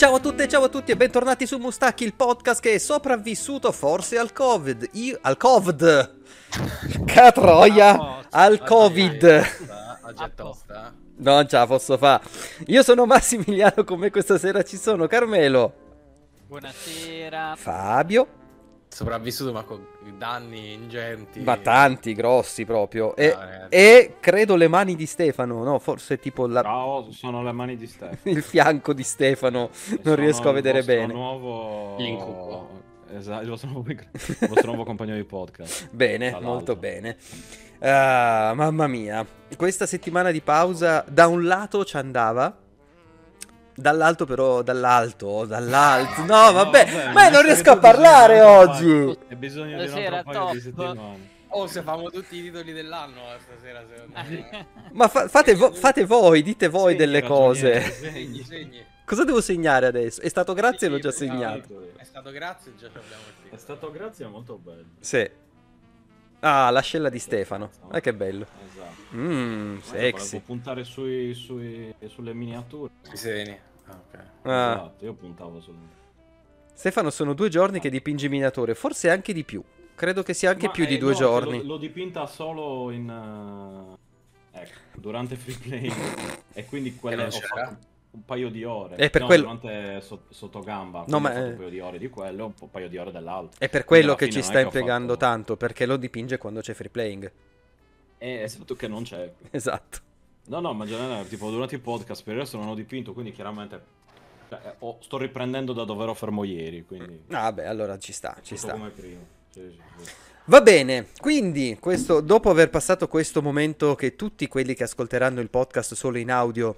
Ciao a tutte, ciao a tutti e bentornati su Mustacchi, il podcast che è sopravvissuto forse al Covid. Io, al Covid! Catroia! Al Covid! Oggi è tosta. Non ce la posso fare. Io sono Massimiliano, con me questa sera ci sono Carmelo, Buonasera. Fabio, Sopravvissuto ma con danni ingenti. ma tanti grossi proprio, e, Ah, e credo le mani di Stefano, no? Forse tipo la- Ciao, sono le mani di Stefano. il fianco di Stefano, non Sono riesco a vedere bene. Nuovo... L'incubo. Esatto, il vostro nuovo, il vostro nuovo compagno di podcast. Bene, molto bene. Ah, mamma mia, questa settimana di pausa da un lato ci andava, dall'alto però, dall'alto, dall'alto. No, vabbè, ma io non riesco a parlare oggi. Hai bisogno di un paio di top. settimane. Oh, se famo tutti i titoli dell'anno eh, stasera, secondo me. Ma fa- fate, vo- fate voi, dite voi Segni, delle cose. segni, segni. Cosa devo segnare adesso? È stato grazie e l'ho già Sì, segnato. È stato grazie, già abbiamo il È titolo. stato grazie, molto bello. Sì. Ah, l'ascella di Stefano. Ah, che bello. Esatto. Mmm, Ma sexy. puntare sui, sui- sulle miniature. I segni. Ah, ok. Ah. Esatto, io puntavo su... Stefano, sono due giorni che dipingi miniature, forse anche di più. Credo che sia anche Ma, più di eh, due no, giorni. L'ho, l'ho dipinta solo in... eh, ecco, durante free play. e quindi quelle ho fatto un paio di ore. E per no, quello- durante so- sottogamba. No, ma, fatto eh, un paio di ore di quello, un paio di ore dell'altro. È per quello che ci sta impiegando fatto- tanto, perché lo dipinge quando c'è free playing. Eh, esatto che non c'è. Esatto. No, no, ma generale, tipo durante il podcast per il resto non ho dipinto, quindi chiaramente... cioè, eh, ho- sto riprendendo da dove ero fermo ieri, quindi... Ah, vabbè, allora ci sta, ci sta. come prima. Sì, sì, sì. Va bene, quindi questo, dopo aver passato questo momento che tutti quelli che ascolteranno il podcast solo in audio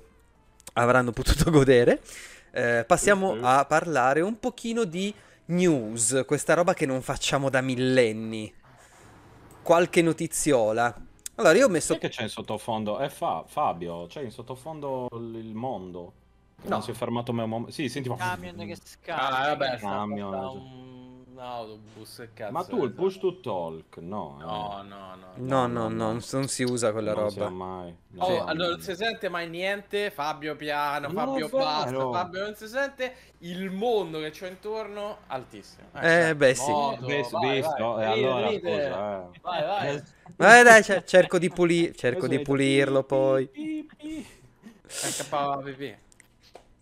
avranno potuto godere, eh, passiamo a parlare un pochino di news, questa roba che non facciamo da millenni. Qualche notiziola. Allora, io ho messo... Che c'è in sottofondo? È Fa- Fabio, c'è in sottofondo il mondo. Che No. Non si è fermato mai un momento. Sì, senti... Camion che Ah, scappa. vabbè, Camion, un autobus e cazzo. Ma tu il push to talk? No. eh. No, no, no. No, no, no, non si usa quella non roba. mai. No, Oh, no, allora no. non si sente mai niente, Fabio piano, non Fabio basta, Fabio non si sente, il mondo che c'ho intorno altissimo. Eh, beh, sì. moto, Visto, vai, visto, vai, e venite, allora scusa, eh. Vai, vai. Eh, dai, cer- cerco di, puli- cerco di pulirlo poi. Pi,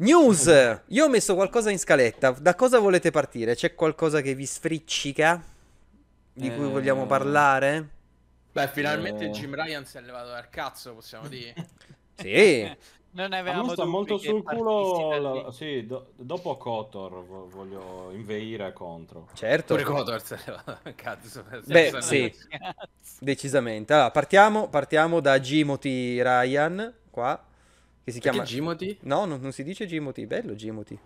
News! Io ho messo qualcosa in scaletta. Da cosa volete partire? C'è qualcosa che vi sfriccica? Di cui Eh. vogliamo parlare? Beh, finalmente Eh. Jim Ryan si è levato dal cazzo, possiamo dire. Sì. Non avevamo sta molto sul culo. la- sì, do- dopo Kotor vo- voglio inveire contro. Certo. Pure Kotor si è levato dal cazzo. Beh, sì. Cazzo. Decisamente. Allora, partiamo, partiamo da Gimoti Ryan, qua. Che si chiama... Jimothy? No, non, non si dice Gimoti. Bello Gimoti.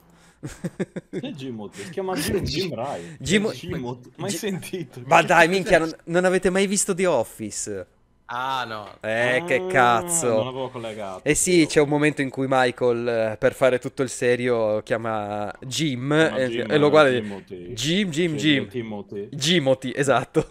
Che è Jimothy? Si chiama Jim, Jim Rai. Gimo- Jimothy. Mai Gi- sentito? Ma dai, minchia, non, non avete mai visto The Office? Ah, no. Eh, che Ah, Non cazzo. avevo collegato. Eh sì, c'è un momento in cui Michael, eh, per fare tutto il serio, chiama Jim, e, Jim, e lo guarda. Jim, Jim, Sì, Jim. Timothy. Gimoti, esatto.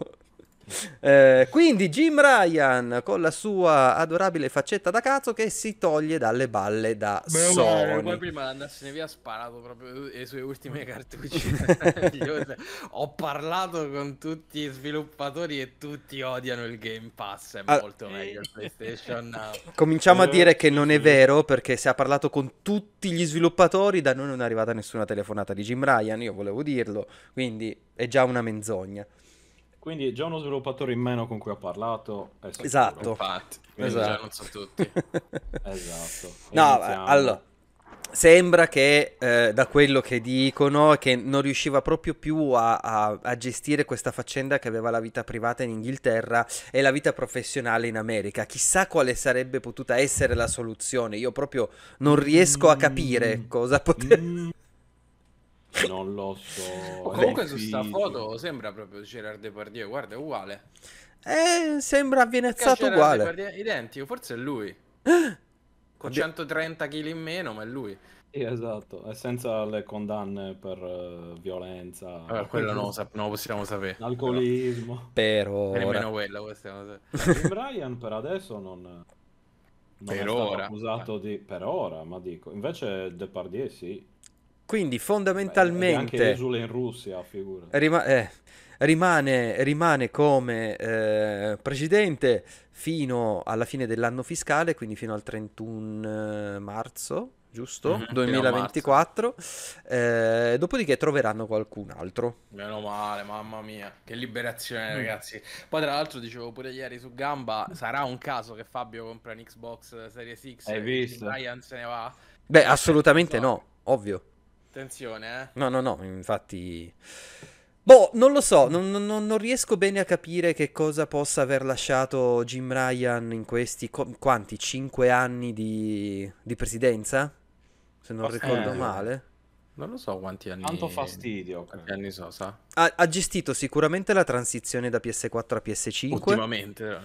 Eh, quindi Jim Ryan con la sua adorabile faccetta da cazzo che si toglie dalle balle da Poi Sony. prima di andarsene via ha sparato proprio le sue ultime cartucce. Ho parlato con tutti gli sviluppatori e tutti odiano il Game Pass, è Ah. molto meglio il PlayStation Now. Cominciamo a Eh, dire che non è vero perché se ha parlato con tutti gli sviluppatori, da noi non è arrivata nessuna telefonata di Jim Ryan, io volevo dirlo, quindi è già una menzogna. Quindi già uno sviluppatore in meno con cui ho parlato. è. Esatto. Infatti, Esatto. già non so tutti. Esatto. No, Iniziamo. allora, sembra che eh, da quello che dicono che non riusciva proprio più a, a- a gestire questa faccenda che aveva la vita privata in Inghilterra e la vita professionale in America. Chissà quale sarebbe potuta essere la soluzione. Io proprio non riesco a capire Mm. cosa poteva... Mm, non lo so. Comunque su sta foto sembra proprio Gerard Depardieu, guarda, è uguale. Eh, sembra avvenezzato Gerard uguale. Depardieu, identico, forse è lui. Con Abbia- 130 kg in meno, ma è lui. Sì, esatto, e senza le condanne per eh, violenza, Vabbè, quello non lo, sap- non lo possiamo sapere. alcolismo. Per E ora. nemmeno quello possiamo sapere. Ryan per adesso non, non Per è stato ora. accusato di... Per ora, ma dico. Invece Depardieu sì. Quindi Beh, Anche fondamentalmente esule in Russia, figura. rima- eh, rimane, rimane come eh, presidente fino alla fine dell'anno fiscale, quindi fino al 31 marzo, giusto? Mhm, fino a 2024. Eh, dopodiché troveranno qualcun altro. Meno male, mamma mia, che liberazione, Mm. ragazzi. Poi, tra l'altro, dicevo pure ieri su Gamba: sarà un caso che Fabio compra un Xbox Series X Hai e visto? Ryan se ne va? Beh, assolutamente no, ovvio. Attenzione, eh. No, no, no, infatti... Boh, non lo so, non, non- non riesco bene a capire che cosa possa aver lasciato Jim Ryan in questi... co- quanti? Cinque anni di, di presidenza? Se non Fastidio. ricordo male. Non lo so quanti anni. Tanto fastidio. Quanti anni so, sa? Ha, ha gestito sicuramente la transizione da PS4 a PS5. Ultimamente.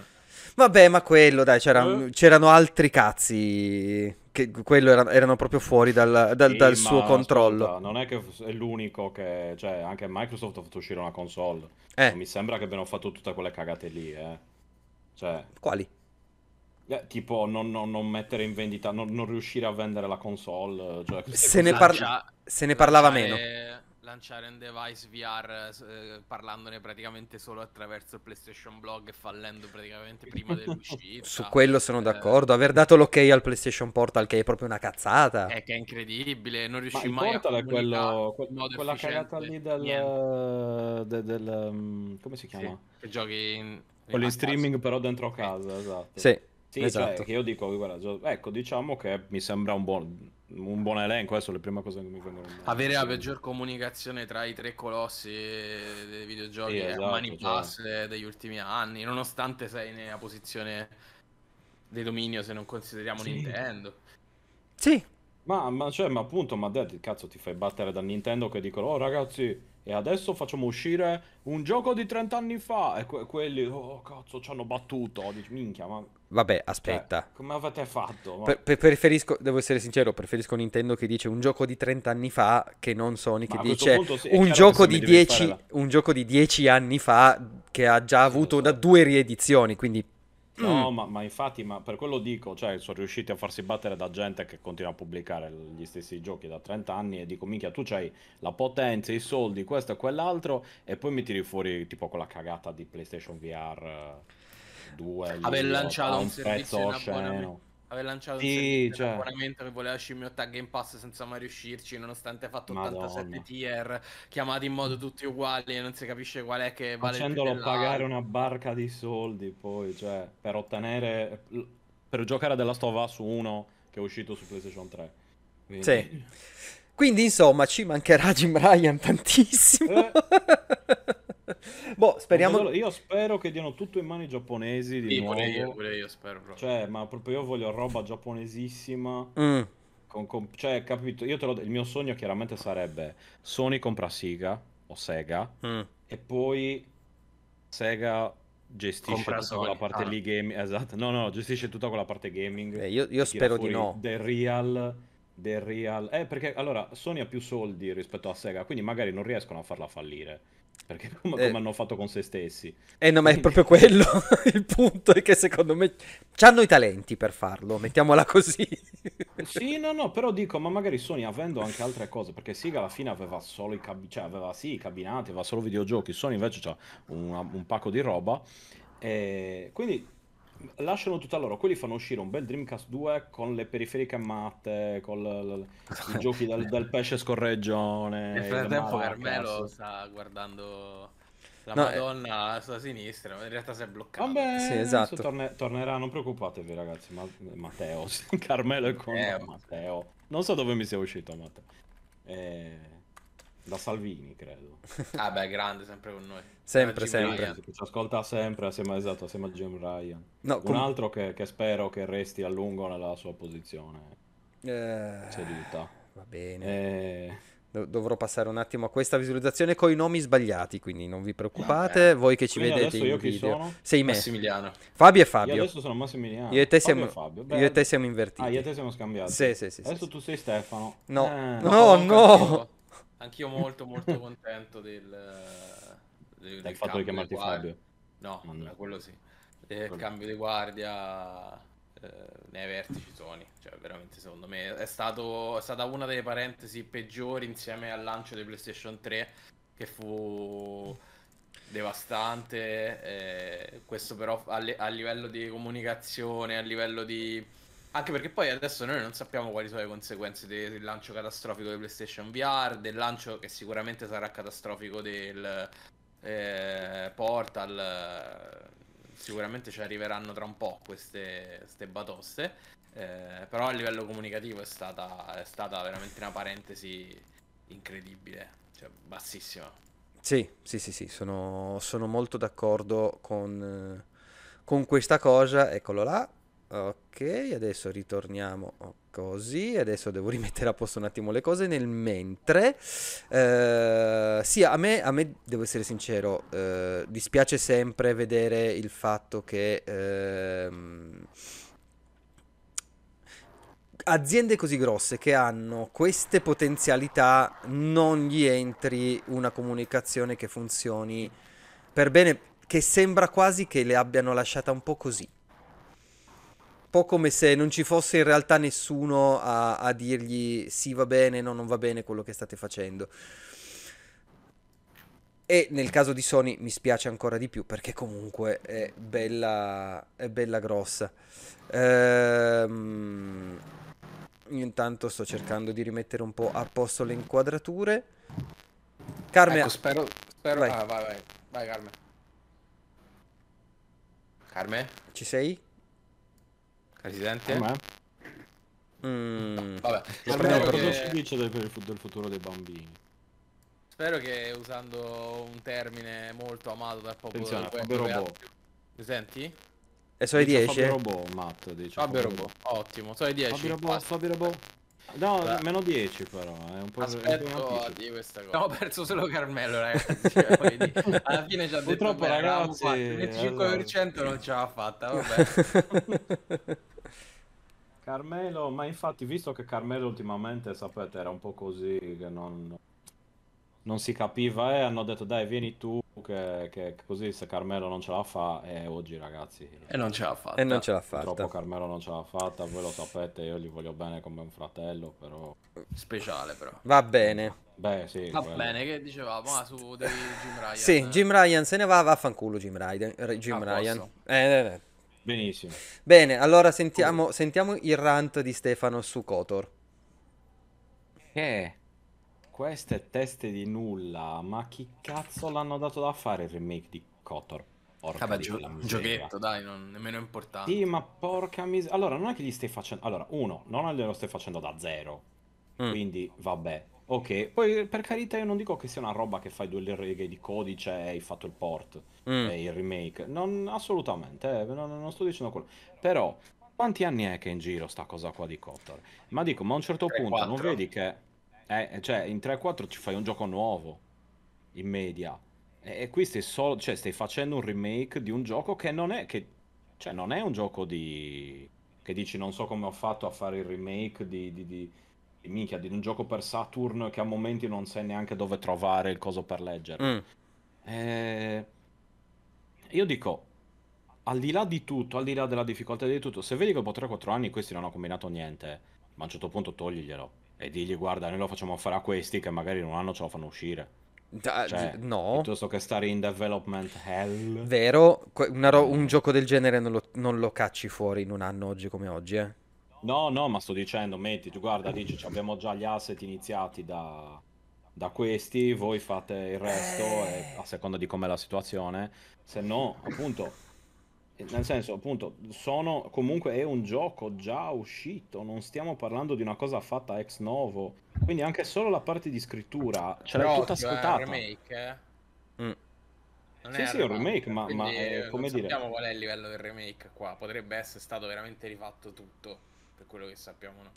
Vabbè, ma quello, dai, c'era- Eh? c'erano altri cazzi. Che quello era- erano proprio fuori dal, dal- Sì, dal ma suo controllo. ascolta, non è che è l'unico che... Cioè, anche Microsoft ha fatto uscire una console. Eh, mi sembra che abbiano fatto tutte quelle cagate lì, eh. Cioè, quali? eh, tipo non, non- non mettere in vendita, non, non riuscire a vendere la console. Cioè, Se ne parla- Se ne parlava meno. Lanciare- un device VR eh, parlandone praticamente solo attraverso il PlayStation Blog e fallendo praticamente prima dell'uscita. Su quello sono Eh, d'accordo. Aver dato l'ok al PlayStation Portal, che è proprio una cazzata. È che è incredibile, non Ma riuscì il mai a Portal è quello, comunicare que- in modo quella efficiente cagata lì del, niente. de- del, um, come si Sì, chiama? che giochi in, Quello in casa. streaming però dentro casa, esatto. Sì, Sì, esatto. cioè, che io dico, guarda, ecco, diciamo che mi sembra un buon, un buon elenco, adesso le prime cose che mi vengono in mente. Avere la peggior comunicazione tra i tre colossi dei videogiochi Sì, è esatto, a mani cioè. basse degli ultimi anni, nonostante sei nella posizione di dominio se non consideriamo Sì. Nintendo. Sì, Ma, ma, cioè, ma appunto, ma dai, cazzo, ti fai battere da Nintendo che dicono, oh ragazzi, e adesso facciamo uscire un gioco di 30 anni fa, e que- quelli, oh cazzo, ci hanno battuto, dici, minchia, ma... vabbè, cioè, aspetta. come avete fatto? Per- per- preferisco, devo essere sincero, preferisco Nintendo che dice un gioco di 30 anni fa che non Sony che dice punto un gioco, che se di mi devi 10, fare un gioco di 10 anni fa che ha già avuto una- due riedizioni, quindi... No, Mm. ma, ma infatti, ma per quello dico, cioè, sono riusciti a farsi battere da gente che continua a pubblicare gli stessi giochi da 30 anni e dico, minchia, tu c'hai la potenza, i soldi, questo e quell'altro, e poi mi tiri fuori tipo quella cagata di PlayStation VR 2 lì, Aver lanciato un un servizio prezzo in abbonamento. Aveva lanciato un Sì, servizio cioè. abbonamento che voleva scimmiottare Game Pass senza mai riuscirci, nonostante ha fatto 87 Madonna. tier, chiamati in modo tutti uguali e non si capisce qual è che vale Facendolo pagare una barca di soldi poi, cioè, per ottenere, per giocare The Last of Us 1 che è uscito su PlayStation 3. Quindi- Sì. Quindi, insomma, ci mancherà Jim Ryan tantissimo. Boh, speriamo... Vedo- Io spero che diano tutto in mani giapponesi di Sì, nuovo. pure io, pure io spero proprio. Cioè, ma proprio io voglio roba giapponesissima. Mm, Con, con- cioè, capito? Io te lo, il mio sogno chiaramente sarebbe Sony compra Sega o Sega mm. e poi Sega gestisce Compra tutta Sony, quella parte ah. lì gaming. Esatto, no, no, gestisce tutta quella parte gaming. Eh, io, io spero di no. Del real, del real. Eh, perché allora Sony ha più soldi rispetto a Sega, quindi magari non riescono a farla fallire. Perché come, Eh. come hanno fatto con se stessi. Eh no, ma è proprio quello. Il punto è che secondo me hanno i talenti per farlo, mettiamola così. Sì, no, no, però dico, ma magari Sony avendo anche altre cose, perché Sega alla fine aveva solo i cabinati, cioè aveva sì i cabinati, aveva solo videogiochi, Sony invece c'ha una- un pacco di roba, e quindi lasciano tutto a loro, quelli fanno uscire un bel Dreamcast 2 con le periferiche matte, con l- l- i giochi del, del pesce scorreggione, Nel frattempo. Carmelo sta guardando la No, Madonna alla sua sinistra, ma in realtà si è bloccato. Vabbè, Sì, adesso esatto. torne- tornerà, non preoccupatevi ragazzi, ma- Matteo, Carmelo e con Matteo. Matteo, non so dove mi sia uscito Matteo, Eh, da Salvini credo. Ah beh, grande, sempre con noi. Sempre, sempre. Ryan. Che ci ascolta sempre assieme, esatto, assieme a Jim Ryan. No, Un com- altro che, che spero che resti a lungo nella sua posizione Eh, seduta. va bene. Eh, Dov- dovrò passare un attimo a questa visualizzazione con i nomi sbagliati, quindi non vi preoccupate. Voi che ci quindi vedete io in chi video. sono? Sei me. Massimiliano. Fabio e Io Fabio. adesso sono Massimiliano. Io e te Fabio siamo, Fabio. io e Beh, te siamo invertiti. Ah, io e te siamo scambiati. Sì, sì, sì, Adesso sì. tu sei Stefano. No. Eh, No. comunque no. Anch'io, molto molto contento del, del, Del fatto di chiamarti. Fabio. No, Ma no. quello sì. Del Quello. cambio di guardia eh, nei vertici Sony. Cioè, veramente, secondo me, è, stato, è stata una delle parentesi peggiori insieme al lancio di PlayStation 3, che fu devastante. eh, questo però a, li- a livello di comunicazione, a livello di... Anche perché poi adesso noi non sappiamo quali sono le conseguenze de- del lancio catastrofico di PlayStation VR, del lancio che sicuramente sarà catastrofico del eh, Portal. Sicuramente ci arriveranno tra un po' queste, queste batoste. eh, però a livello comunicativo è stata, è stata veramente una parentesi incredibile, cioè bassissima. Sì, sì, sì, sì, sono, sono molto d'accordo con, con questa cosa. Eccolo là. Ok, adesso ritorniamo così. Adesso devo rimettere a posto un attimo le cose nel mentre. Eh, sì, a me, a me, devo essere sincero, eh, dispiace sempre vedere il fatto che ehm, aziende così grosse che hanno queste potenzialità non gli entri una comunicazione che funzioni per bene, che sembra quasi che le abbiano lasciata un po' così. Po' come se non ci fosse in realtà nessuno a, a dirgli sì va bene, no non va bene quello che state facendo. E nel caso di Sony mi spiace ancora di più perché comunque è bella, è bella grossa. Ehm, io intanto sto cercando di rimettere un po' a posto le inquadrature. Carme, Ecco, spero, spero... Vai. Ah, vai, vai, vai, Carme. Carme? ci sei? Residente? A me? Mm, Vabbè, Almeno cosa che, si dice del, del futuro dei bambini? spero che usando un termine molto amato dal popolo Attenzione, Fabio Robot. Mi senti? e sono le Dice 10? Fabio Robot, Matt, dice Fabio Robot, ottimo, sono le 10. Fabio Robot. Fabio Robot. No, Beh. meno 10 però, è un po'... è un po' Aspetto a dire questa cosa. Abbiamo perso solo Carmelo, ragazzi. Cioè, Alla fine ci ha detto Purtroppo, "Beh, eravamo ragazzi, il 25% non ce l'ha fatta, vabbè. Carmelo, ma infatti, visto che Carmelo ultimamente, sapete, era un po' così, che non, non si capiva, e hanno detto, dai, vieni tu, che, che così se Carmelo non ce la fa, e oggi, ragazzi, E non ce l'ha fatta. E non ce l'ha purtroppo fatta. Carmelo non ce l'ha fatta, voi lo sapete, io gli voglio bene come un fratello, però... Speciale però. Va bene. Beh, sì, Va quello. bene, che dicevamo? Ah, su dei Jim Ryan. Sì, Jim Ryan se ne va, vaffanculo Jim Ryan. Jim A Ryan. Eh, eh, eh. Benissimo. Bene, allora sentiamo, sentiamo il rant di Stefano su Kotor. Che queste teste di nulla, ma chi cazzo l'hanno dato da fare il remake di Kotor? Porca Vabbè, di gio- giochetto, dai, non, nemmeno importante. Sì, ma porca miseria. Allora, non è che gli stai facendo... Allora, uno, non glielo stai facendo da zero. Mm. Quindi, vabbè. Ok, poi per carità io non dico che sia una roba che fai due righe di codice e hai fatto il port Mm. e il remake. Non, assolutamente, eh, non, non sto dicendo quello. Però, quanti anni è che è in giro sta cosa qua di Kotor? Ma dico, ma a un certo Tre, punto non quattro. vedi che... eh, cioè, in 3-4 ci fai un gioco nuovo, in media. E, e qui stai, solo, cioè, stai facendo un remake di un gioco che non è... Che, cioè, non è un gioco di... Che dici, non so come ho fatto a fare il remake di, di di minchia, di un gioco per Saturn che a momenti non sai neanche dove trovare il coso per leggere. Mm. Eh, Io dico, al di là di tutto, al di là della difficoltà di tutto, se vedi che dopo 3-4 anni questi non hanno combinato niente, ma a un certo punto togliglielo e digli guarda, noi lo facciamo fare a questi che magari in un anno ce lo fanno uscire. Da- Cioè, no, Piuttosto che stare in development hell. vero, ro- un gioco del genere non lo, non lo cacci fuori in un anno oggi come oggi, eh. No, no, ma sto dicendo, metti, tu guarda, dici, ci abbiamo già gli asset iniziati da, da questi, voi fate il resto e a seconda di com'è la situazione, se no, appunto, nel senso, appunto, sono, comunque è un gioco già uscito, non stiamo parlando di una cosa fatta ex novo, quindi anche solo la parte di scrittura ce l'hai Però tutta occhio, è un ascoltata. remake, eh. Mm. Non Sì, è sì, è un remake, ma- ma è come non dire- sappiamo qual è il livello del remake qua. Potrebbe essere stato veramente rifatto tutto, per quello che sappiamo noi.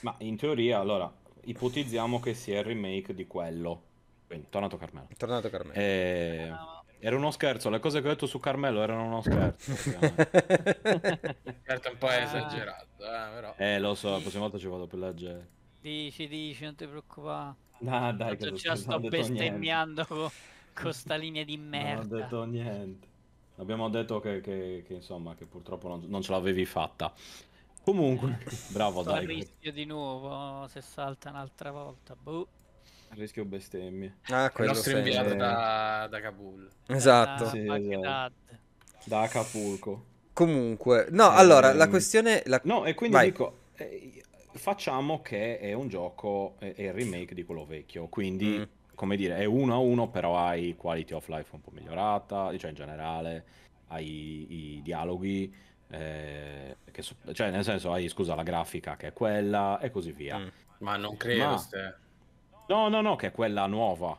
Ma in teoria, allora, ipotizziamo che sia il remake di quello. Quindi, tornato Carmelo. Tornato Carmelo. Eh, era uno scherzo, le cose che ho detto su Carmelo erano uno scherzo. Certo, un po' Ah. esagerato, eh, però. eh, lo so, la prossima volta ci vado più leggero. Dici, dici, non ti preoccupare. Ah, dai, che non ho sto bestemmiando con sta linea di Non ho merda. detto niente. Abbiamo detto che, che- che, insomma che purtroppo non, non ce l'avevi fatta. Comunque, bravo dai, rischio di nuovo se salta un'altra volta. Boh. rischio bestemmie. Ah, Il quello nostro sempre. inviato da, da Kabul. Esatto. Ah, Sì, Baghdad. Da Acapulco. Comunque, no, allora, la Ehm, questione... la- No, e quindi Vai. dico, eh, facciamo che è un gioco, è, è il remake di quello vecchio, quindi, Mm. come dire, è uno a uno, però hai quality of life un po' migliorata, cioè in generale, hai i dialoghi, eh, che so- cioè nel senso hai, scusa, la grafica che è quella e così via. Mm. Ma non credo. Ma- ste. No, no, no, che è quella nuova,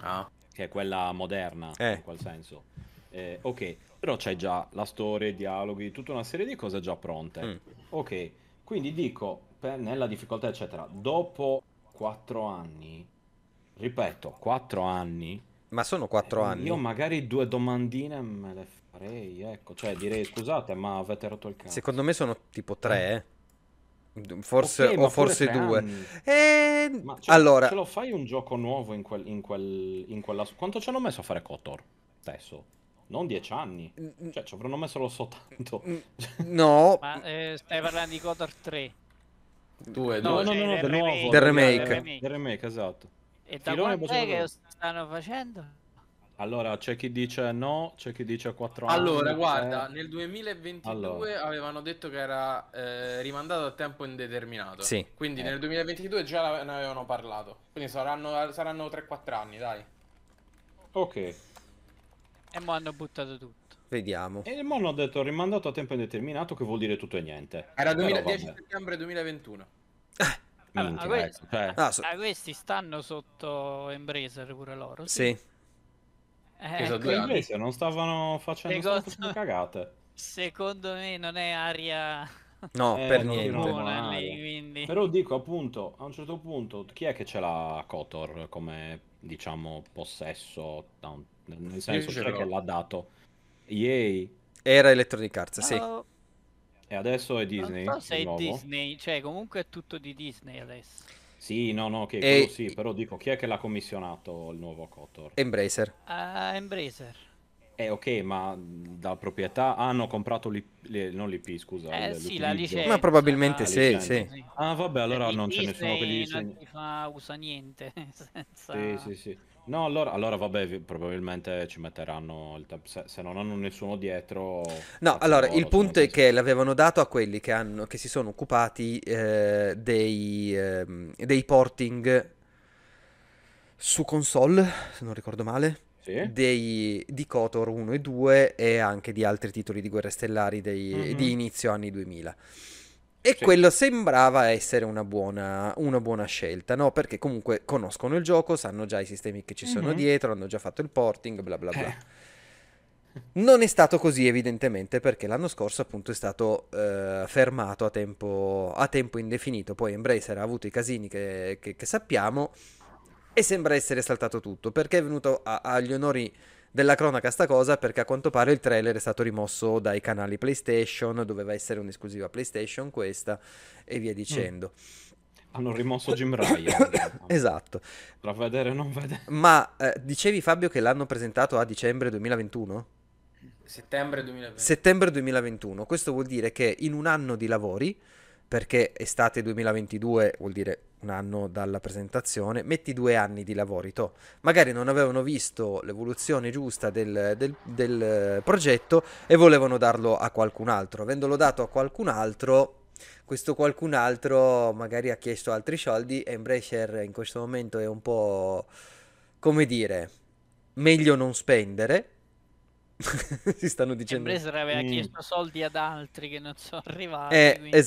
Ah. che è quella moderna, Eh. in quel senso. Eh, ok, però c'è già la storia, i dialoghi, tutta una serie di cose già pronte. Mm. Ok, quindi dico, per- nella difficoltà eccetera, dopo quattro anni, ripeto, quattro anni, Ma sono quattro eh, anni. io magari due domandine me le farei, ecco, cioè direi scusate, ma avete rotto il cazzo. Secondo me sono tipo tre, eh. Forse, Ok, ma o forse due. anni. Eh, Ma ce, allora, ce lo fai un gioco nuovo in, quel, in, quel, in quella... Quanto ci hanno messo a fare Kotor? Stesso? Non dieci anni. Cioè, ci avranno messo lo soltanto. n- no, Ma eh, stai parlando di Kotor 3. Due, No, due. no, no, no, del del nuovo. remake. Del remake. Remake, esatto. E da Filone quant'è che lo stanno facendo? Allora, c'è chi dice no, c'è chi dice 4 anni. Allora, guarda, guarda nel 2022 Allora. avevano detto che era eh, rimandato a tempo indeterminato. Sì. Quindi Eh. nel 2022 già ne avevano parlato. Quindi saranno, saranno 3-4 anni, dai. Ok. E mo hanno buttato tutto. vediamo. E mo hanno detto rimandato a tempo indeterminato, che vuol dire tutto e niente. Era Però 2000 vabbè, 10 settembre 2021. minchia, Ah, questo- ecco, cioè, Ah, so- Ah, questi stanno sotto Embracer pure loro? sì. Eh, so, due anni. invece non stavano facendo Secondo- solo cagate. Secondo me non è aria No, Eh, per no, niente. no. buona. Però dico appunto, a un certo punto, chi è che ce l'ha Kotor come, diciamo, possesso? un- Nel senso, l'ho. che l'ha dato? EA. Era Electronic Arts, sì. Oh, E adesso è Disney, Non so se di è nuovo? Disney, cioè comunque è tutto di Disney adesso. Sì, no, no, che E- quello sì, però dico, chi è che l'ha commissionato il nuovo Kotor? Embracer. Ah, Embracer. Eh, ok, ma da proprietà hanno comprato l'IP, le- non l'IP, scusa, Eh sì, la licenza. Ma probabilmente la sì, licenza. sì. Ah, vabbè, allora non c'è nessuno che gli Disney dice... non ti fa, usa niente senza... Sì, sì, sì. No, allora, allora vabbè, vi- probabilmente ci metteranno il tempo. Se, se non hanno nessuno dietro... No, allora, il punto è che l'avevano dato a quelli che, hanno, che si sono occupati eh, dei, ehm, dei porting su console, se non ricordo male, Sì? dei, di KOTOR 1 e 2 e anche di altri titoli di Guerre Stellari dei- Mhm. di inizio anni 2000. E Sì. quello sembrava essere una buona, una buona scelta, no? Perché comunque conoscono il gioco, sanno già i sistemi che ci sono Mhm. dietro, hanno già fatto il porting, bla bla bla. Eh. Non è stato così evidentemente perché l'anno scorso appunto è stato eh, fermato a tempo, a tempo indefinito, poi Embracer ha avuto i casini che, che- che sappiamo e sembra essere saltato tutto perché è venuto a- agli onori della cronaca sta cosa perché a quanto pare il trailer è stato rimosso dai canali PlayStation, doveva essere un'esclusiva PlayStation questa e via dicendo. Hanno rimosso Jim Ryan. Esatto, Tra vedere e non vedere. ma eh, dicevi Fabio che l'hanno presentato a dicembre 2021? Settembre 2020. Settembre 2021, questo vuol dire che in un anno di lavori, perché estate 2022 vuol dire un anno dalla presentazione, metti due anni di lavori, to. magari non avevano visto l'evoluzione giusta del, del- del progetto e volevano darlo a qualcun altro. Avendolo dato a qualcun altro, questo qualcun altro magari ha chiesto altri soldi e Embracer in questo momento è un po', come dire, meglio non spendere. si stanno dicendo. Embracer aveva Mm. chiesto soldi ad altri che non sono arrivati. Eh, quindi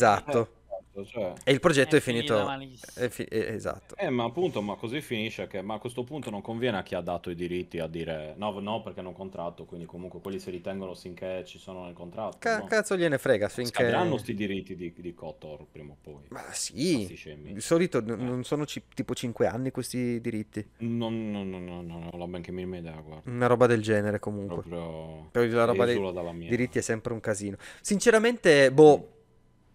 esatto. Cioè, E il progetto è, finita finito. è fi- eh, esatto. eh, ma appunto, ma così finisce che, ma a questo punto non conviene a chi ha dato i diritti a dire no, no, perché hanno un contratto, quindi comunque quelli si ritengono finché ci sono nel contratto. Ca- no? cazzo gliene frega finché. Scadranno sti diritti di, di Kotor prima o poi. Ma sì. Di solito n- non sono ci- tipo 5 anni questi diritti. Non, non, non, non, non ho la benché minima idea, guarda. Una roba del genere comunque. Proprio Poi la roba dei esula dalla mia. diritti è sempre un casino. Sinceramente, boh. mh,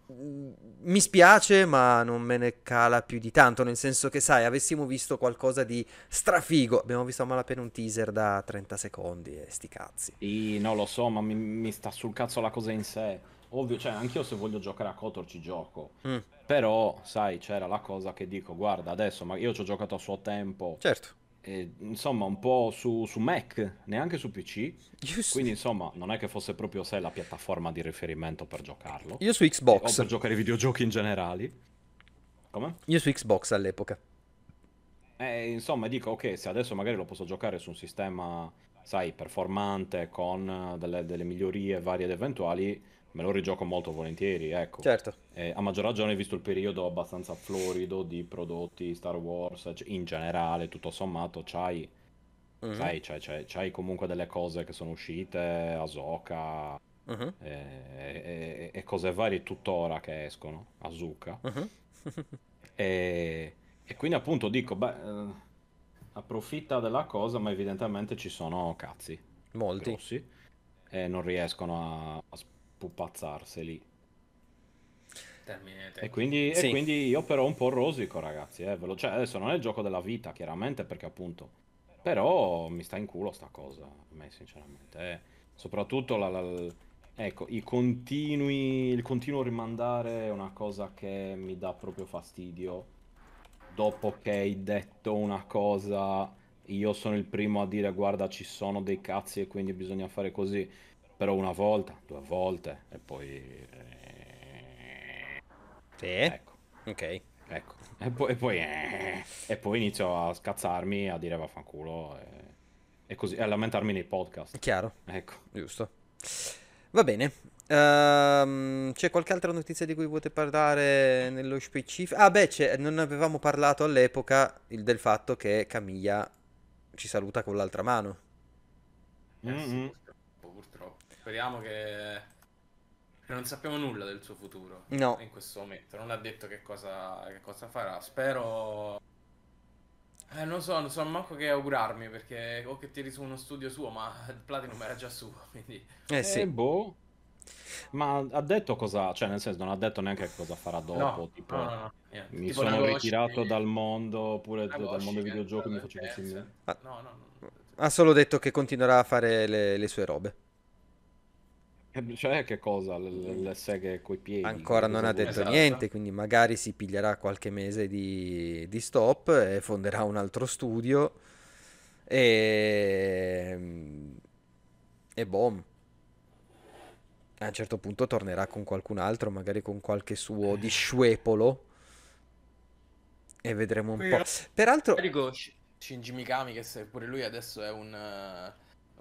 mi spiace, ma non me ne cala più di tanto. Nel senso che, sai, avessimo visto qualcosa di strafigo. Abbiamo visto a malapena un teaser da 30 secondi e sti cazzi. Sì, no, lo so, ma mi, mi sta sul cazzo la cosa in sé. Ovvio, cioè, anch'io se voglio giocare a Kotor ci gioco. Mm, Però, sai, c'era la cosa che dico, guarda, adesso, ma io ci ho giocato a suo tempo. certo. E, insomma, un po' su, su Mac, neanche su PC. Su, Quindi, insomma, non è che fosse proprio sé la piattaforma di riferimento per giocarlo. io su O Xbox. per giocare ai videogiochi in generale. Come? Io su Xbox all'epoca. Eh, insomma, dico, ok, se adesso magari lo posso giocare su un sistema, sai, performante, con eh, delle, delle migliorie varie ed eventuali, me lo rigioco molto volentieri, ecco. Certo. Eh, a maggior ragione, visto il periodo abbastanza florido di prodotti Star Wars, cioè, in generale, tutto sommato, c'hai, Mhm, sai, c'hai, c'hai- c'hai comunque delle cose che sono uscite, Ahsoka, mhm, eh, e, e cose varie tuttora che escono, Azuka. mhm. E, e quindi appunto dico, beh, eh, approfitta della cosa, ma evidentemente ci sono cazzi Molti. grossi e non riescono a, a spupazzarseli. Termine E quindi, e Sì. quindi io però un po' rosico, ragazzi. eh, ve lo- cioè, adesso non è il gioco della vita, chiaramente, perché appunto... Però mi sta in culo sta cosa, a me sinceramente. eh. Soprattutto la, la- ecco, i continui, il continuo rimandare è una cosa che mi dà proprio fastidio. Dopo che hai detto una cosa, io sono il primo a dire guarda ci sono dei cazzi e quindi bisogna fare così. Però una volta, due volte e poi... eh, Sì. Ecco, Ok. ecco. E poi, e poi, eh, e poi inizio a scazzarmi, a dire vaffanculo e, e così, a lamentarmi nei podcast. Chiaro. Ecco. Giusto. Va bene. Ehm, c'è qualche altra notizia di cui volete parlare nello specifico? Ah, beh, c'è- non avevamo parlato all'epoca il- del fatto che Camilla ci saluta con l'altra mano. Eh sì, Mm-mm. purtroppo, purtroppo. Speriamo che... non sappiamo nulla del suo futuro No. in questo momento. Non ha detto che cosa, che cosa farà. Spero... Eh, non so, non so manco che augurarmi perché o che tiri su uno studio suo, ma il Platinum era già suo, quindi... Eh Eh, sì. boh. Ma ha detto cosa, cioè nel senso non ha detto neanche cosa farà dopo, No, tipo no, no, mi Tipo sono ritirato dal mondo oppure dal Nagoshi mondo dei che videogiochi mi faccio così. Ah. No, no, no. Ha solo detto che continuerà a fare le, le sue robe. Eh, Cioè che cosa? Le, le- le seghe coi piedi? Ancora non ha detto Esatto. niente, quindi magari si piglierà qualche mese di, di stop e fonderà un altro studio. E, e boom. A un certo punto tornerà con qualcun altro, magari con qualche suo discepolo. E vedremo un po'. Peraltro, Shinji Mikami che pure lui adesso è un, eh,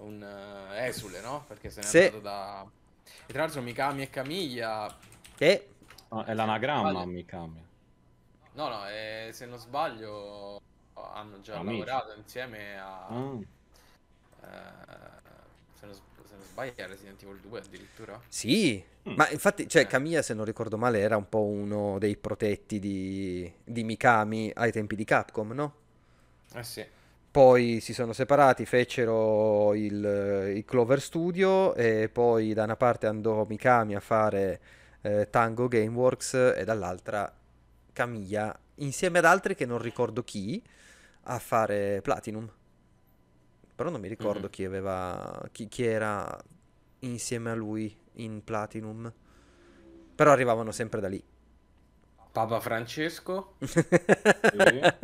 un eh, esule, no? Perché se n'è Sì. andato da... E tra l'altro Mikami e Camiglia... che Ah, è l'anagramma, Vale. mi cambia. No, no, eh, se non sbaglio hanno già Amici. lavorato insieme a... Ah, eh, se, non, se non sbaglio a Resident Evil 2 addirittura. Sì, Mm. ma infatti, cioè, Eh. Camilla, se non ricordo male, era un po' uno dei protetti di, di Mikami ai tempi di Capcom, no? Eh sì. Poi si sono separati, fecero il, il Clover Studio e poi da una parte andò Mikami a fare eh, Tango Gameworks e dall'altra Camilla, insieme ad altri che non ricordo chi, a fare Platinum. Però non mi ricordo Mhm. chi aveva, chi, chi era insieme a lui in Platinum. Però arrivavano sempre da lì. Papa Francesco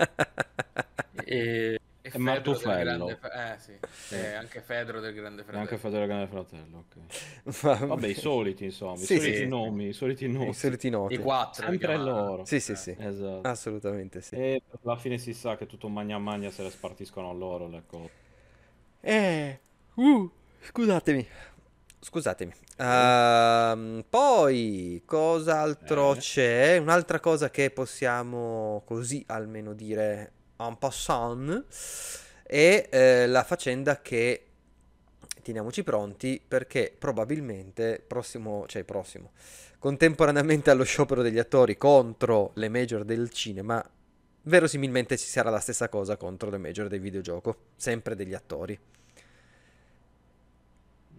e, e E Fedro del Martufello. Grande... Eh sì. E anche Fedro del Grande e Fratello. anche Fedele Grande Fratello, ok. Ma- Vabbè, i soliti, insomma, i Sì, soliti sì. nomi, i soliti i nomi. soliti noti. I quattro. Sempre chiamano. loro. Sì, sì, Eh. sì. Esatto. Assolutamente sì. E alla fine si sa che tutto magna magna se le spartiscono loro le cose. Eh, uh, scusatemi. Scusatemi. Ehm, poi, cos'altro Eh. c'è? Un'altra cosa che possiamo così almeno dire en passant è eh, la faccenda che teniamoci pronti perché probabilmente prossimo, cioè prossimo, contemporaneamente allo sciopero degli attori contro le major del cinema, verosimilmente ci sarà la stessa cosa contro le major del videogioco, sempre degli attori.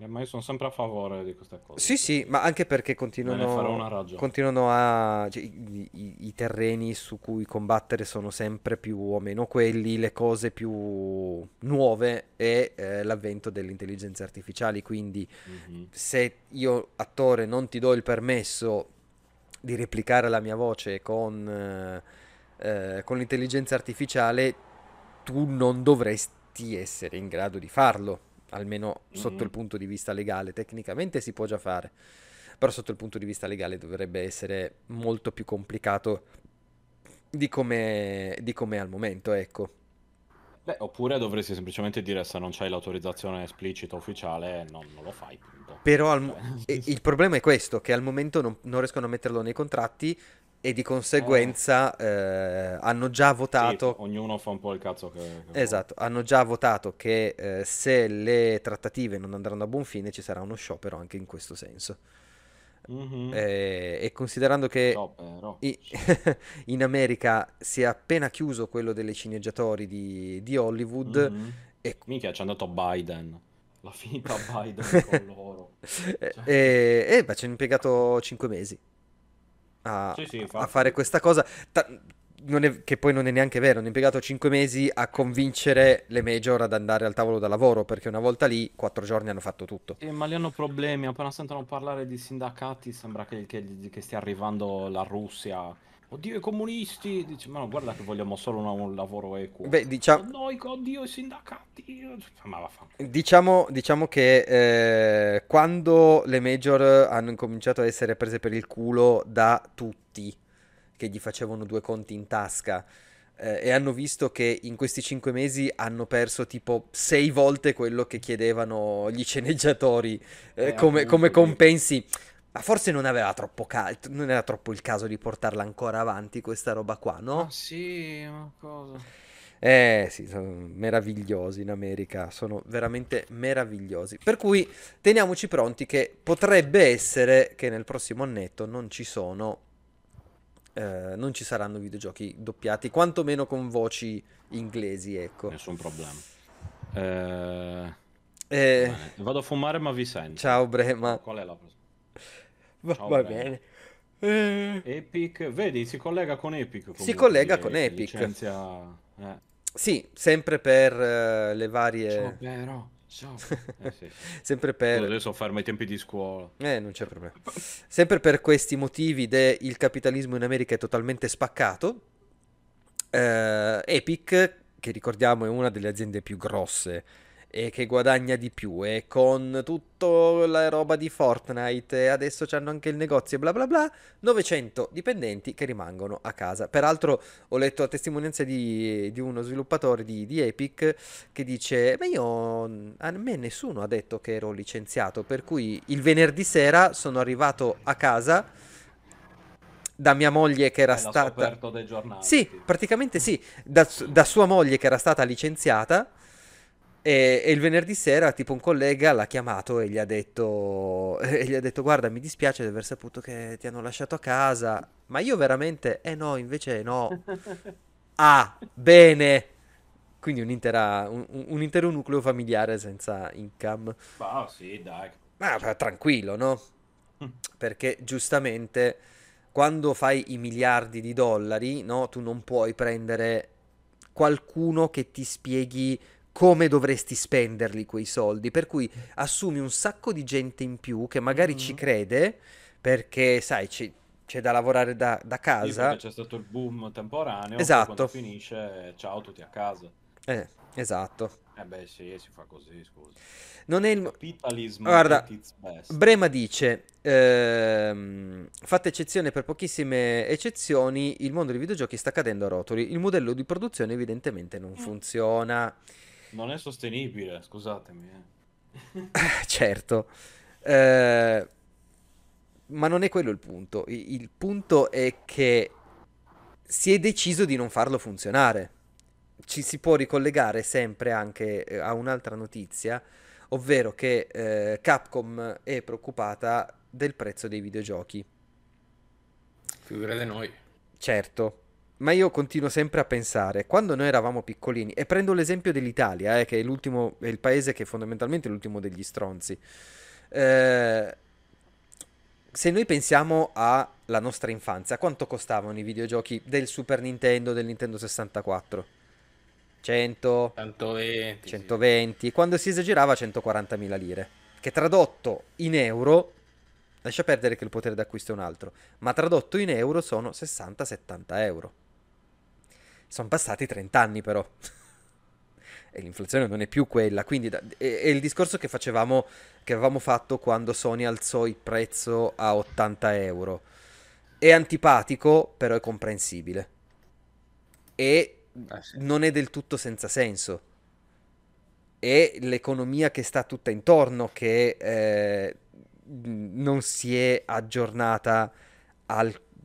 Eh, Ma io sono sempre a favore di queste cose. Sì, sì, ma anche perché continuano, continuano a... cioè, i, i- i terreni su cui combattere sono sempre più o meno quelli, le cose più nuove e eh, l'avvento delle intelligenze artificiali, quindi Mhm. se io, attore, non ti do il permesso di replicare la mia voce con, eh, eh, con l'intelligenza artificiale, tu non dovresti essere in grado di farlo, almeno sotto il Mhm. punto di vista legale. Tecnicamente si può già fare, però sotto il punto di vista legale dovrebbe essere molto più complicato di come, di come è al momento, ecco. Beh, oppure dovresti semplicemente dire se non c'hai l'autorizzazione esplicita ufficiale, non, non lo fai, punto. Però al- Cioè, il problema è questo, che al momento non, non riescono a metterlo nei contratti e di conseguenza eh, hanno già sì, votato, ognuno fa un po' il cazzo che, che esatto, hanno già votato che eh, se le trattative non andranno a buon fine ci sarà uno sciopero anche in questo senso. Mhm. Eh, e considerando che Sciopero. i- in America si è appena chiuso quello delle sceneggiatori di, di Hollywood Mhm. e Minchia, c'è andato Biden. L'ha finita Biden con loro. Eh, Cioè. E, e, beh, ci hanno impiegato 5 mesi a, Sì, sì, a fare questa cosa, Ta- è- che poi non è neanche vero, hanno impiegato 5 mesi a convincere le major ad andare al tavolo da lavoro, perché una volta lì, 4 giorni hanno fatto tutto. Eh, ma lì hanno problemi, appena sentono parlare di sindacati sembra che, che- che stia arrivando la Russia. Oddio, i comunisti! Dice, ma no, guarda che vogliamo solo una- un lavoro equo. Beh, diciamo, Oh, no, i- oddio, i sindacati! Ma vaffanculo. Diciamo, diciamo che eh, quando le major hanno incominciato a essere prese per il culo da tutti, che gli facevano due conti in tasca, eh, e hanno visto che in questi cinque mesi hanno perso tipo sei volte quello che chiedevano gli sceneggiatori eh, Eh, come, come compensi. Ma forse non aveva troppo ca- non era troppo il caso di portarla ancora avanti questa roba qua, no? Ah, sì, ma cosa? Eh sì, sono meravigliosi in America, sono veramente meravigliosi. Per cui teniamoci pronti che potrebbe essere che nel prossimo annetto non ci sono, eh, non ci saranno videogiochi doppiati, quantomeno con voci inglesi, ecco. Nessun problema. Eh, Eh, Vado a fumare, ma vi sento. ciao Brema, Qual è la prossima? va, Ciao, va Brema. bene. Eh, Epic, vedi, si collega con Epic. Si comunque, collega che- con Epic. Licenzia... Eh. sì, sempre per eh, le varie... Sciopero, sciopero. Eh, sì. Sempre Io per... adesso fermo i tempi di scuola. Eh, non c'è problema. Sempre per questi motivi il capitalismo in America è totalmente spaccato. eh, Epic, che ricordiamo è una delle aziende più grosse e che guadagna di più e con tutta la roba di Fortnite e adesso c'hanno anche il negozio e bla bla bla, 900 dipendenti che rimangono a casa. Peraltro ho letto la testimonianza di, di uno sviluppatore di, di Epic che dice, ma io, a me nessuno ha detto che ero licenziato, per cui il venerdì sera sono arrivato a casa da mia moglie che era stata... giornali. Sì, praticamente sì, da, da sua moglie che era stata licenziata e, e il venerdì sera tipo un collega l'ha chiamato e gli ha detto, e gli ha detto guarda mi dispiace di aver saputo che ti hanno lasciato a casa, ma io veramente, eh no, invece no. Ah, bene. Quindi un'intera- un, un- un intero nucleo familiare senza income. Ah, sì, dai. Ma ma tranquillo, no? Perché giustamente quando fai i miliardi di dollari, no, tu non puoi prendere qualcuno che ti spieghi come dovresti spenderli quei soldi. Per cui assumi un sacco di gente in più che magari ci Mhm. crede perché, sai, c'è, c'è da lavorare da, da Sì, casa. perché c'è stato il boom temporaneo. Esatto. quando finisce, ciao tutti a casa. Eh, esatto. Eh beh, sì, si fa così, scusa. Non è il... mo- Capitalism Guarda. Brema dice, ehm, fatta eccezione per pochissime eccezioni, il mondo dei videogiochi sta cadendo a rotoli. Il modello di produzione evidentemente non funziona. Non è sostenibile, scusatemi. eh. certo. Eh, ma non è quello il punto. Il punto è che si è deciso di non farlo funzionare. Ci si può ricollegare sempre anche eh, a un'altra notizia, ovvero che eh, Capcom è preoccupata del prezzo dei videogiochi. Figurate noi. Certo, ma io continuo sempre a pensare, quando noi eravamo piccolini, e prendo l'esempio dell'Italia, eh, che è, l'ultimo, è il paese che è fondamentalmente l'ultimo degli stronzi, eh, se noi pensiamo alla nostra infanzia, quanto costavano i videogiochi del Super Nintendo, del Nintendo 64? 100, 120. sì. 120, quando si esagerava 140.000 lire, che tradotto in euro, lascia perdere che il potere d'acquisto è un altro, ma tradotto in euro sono 60-70 euro. Sono passati 30 anni però. e l'inflazione non è più quella, quindi da- è, è il discorso che facevamo, che avevamo fatto quando Sony alzò il prezzo a 80 euro. È antipatico, però è comprensibile. E Eh, sì. non è del tutto senza senso. È l'economia che sta tutta intorno che eh, non si è aggiornata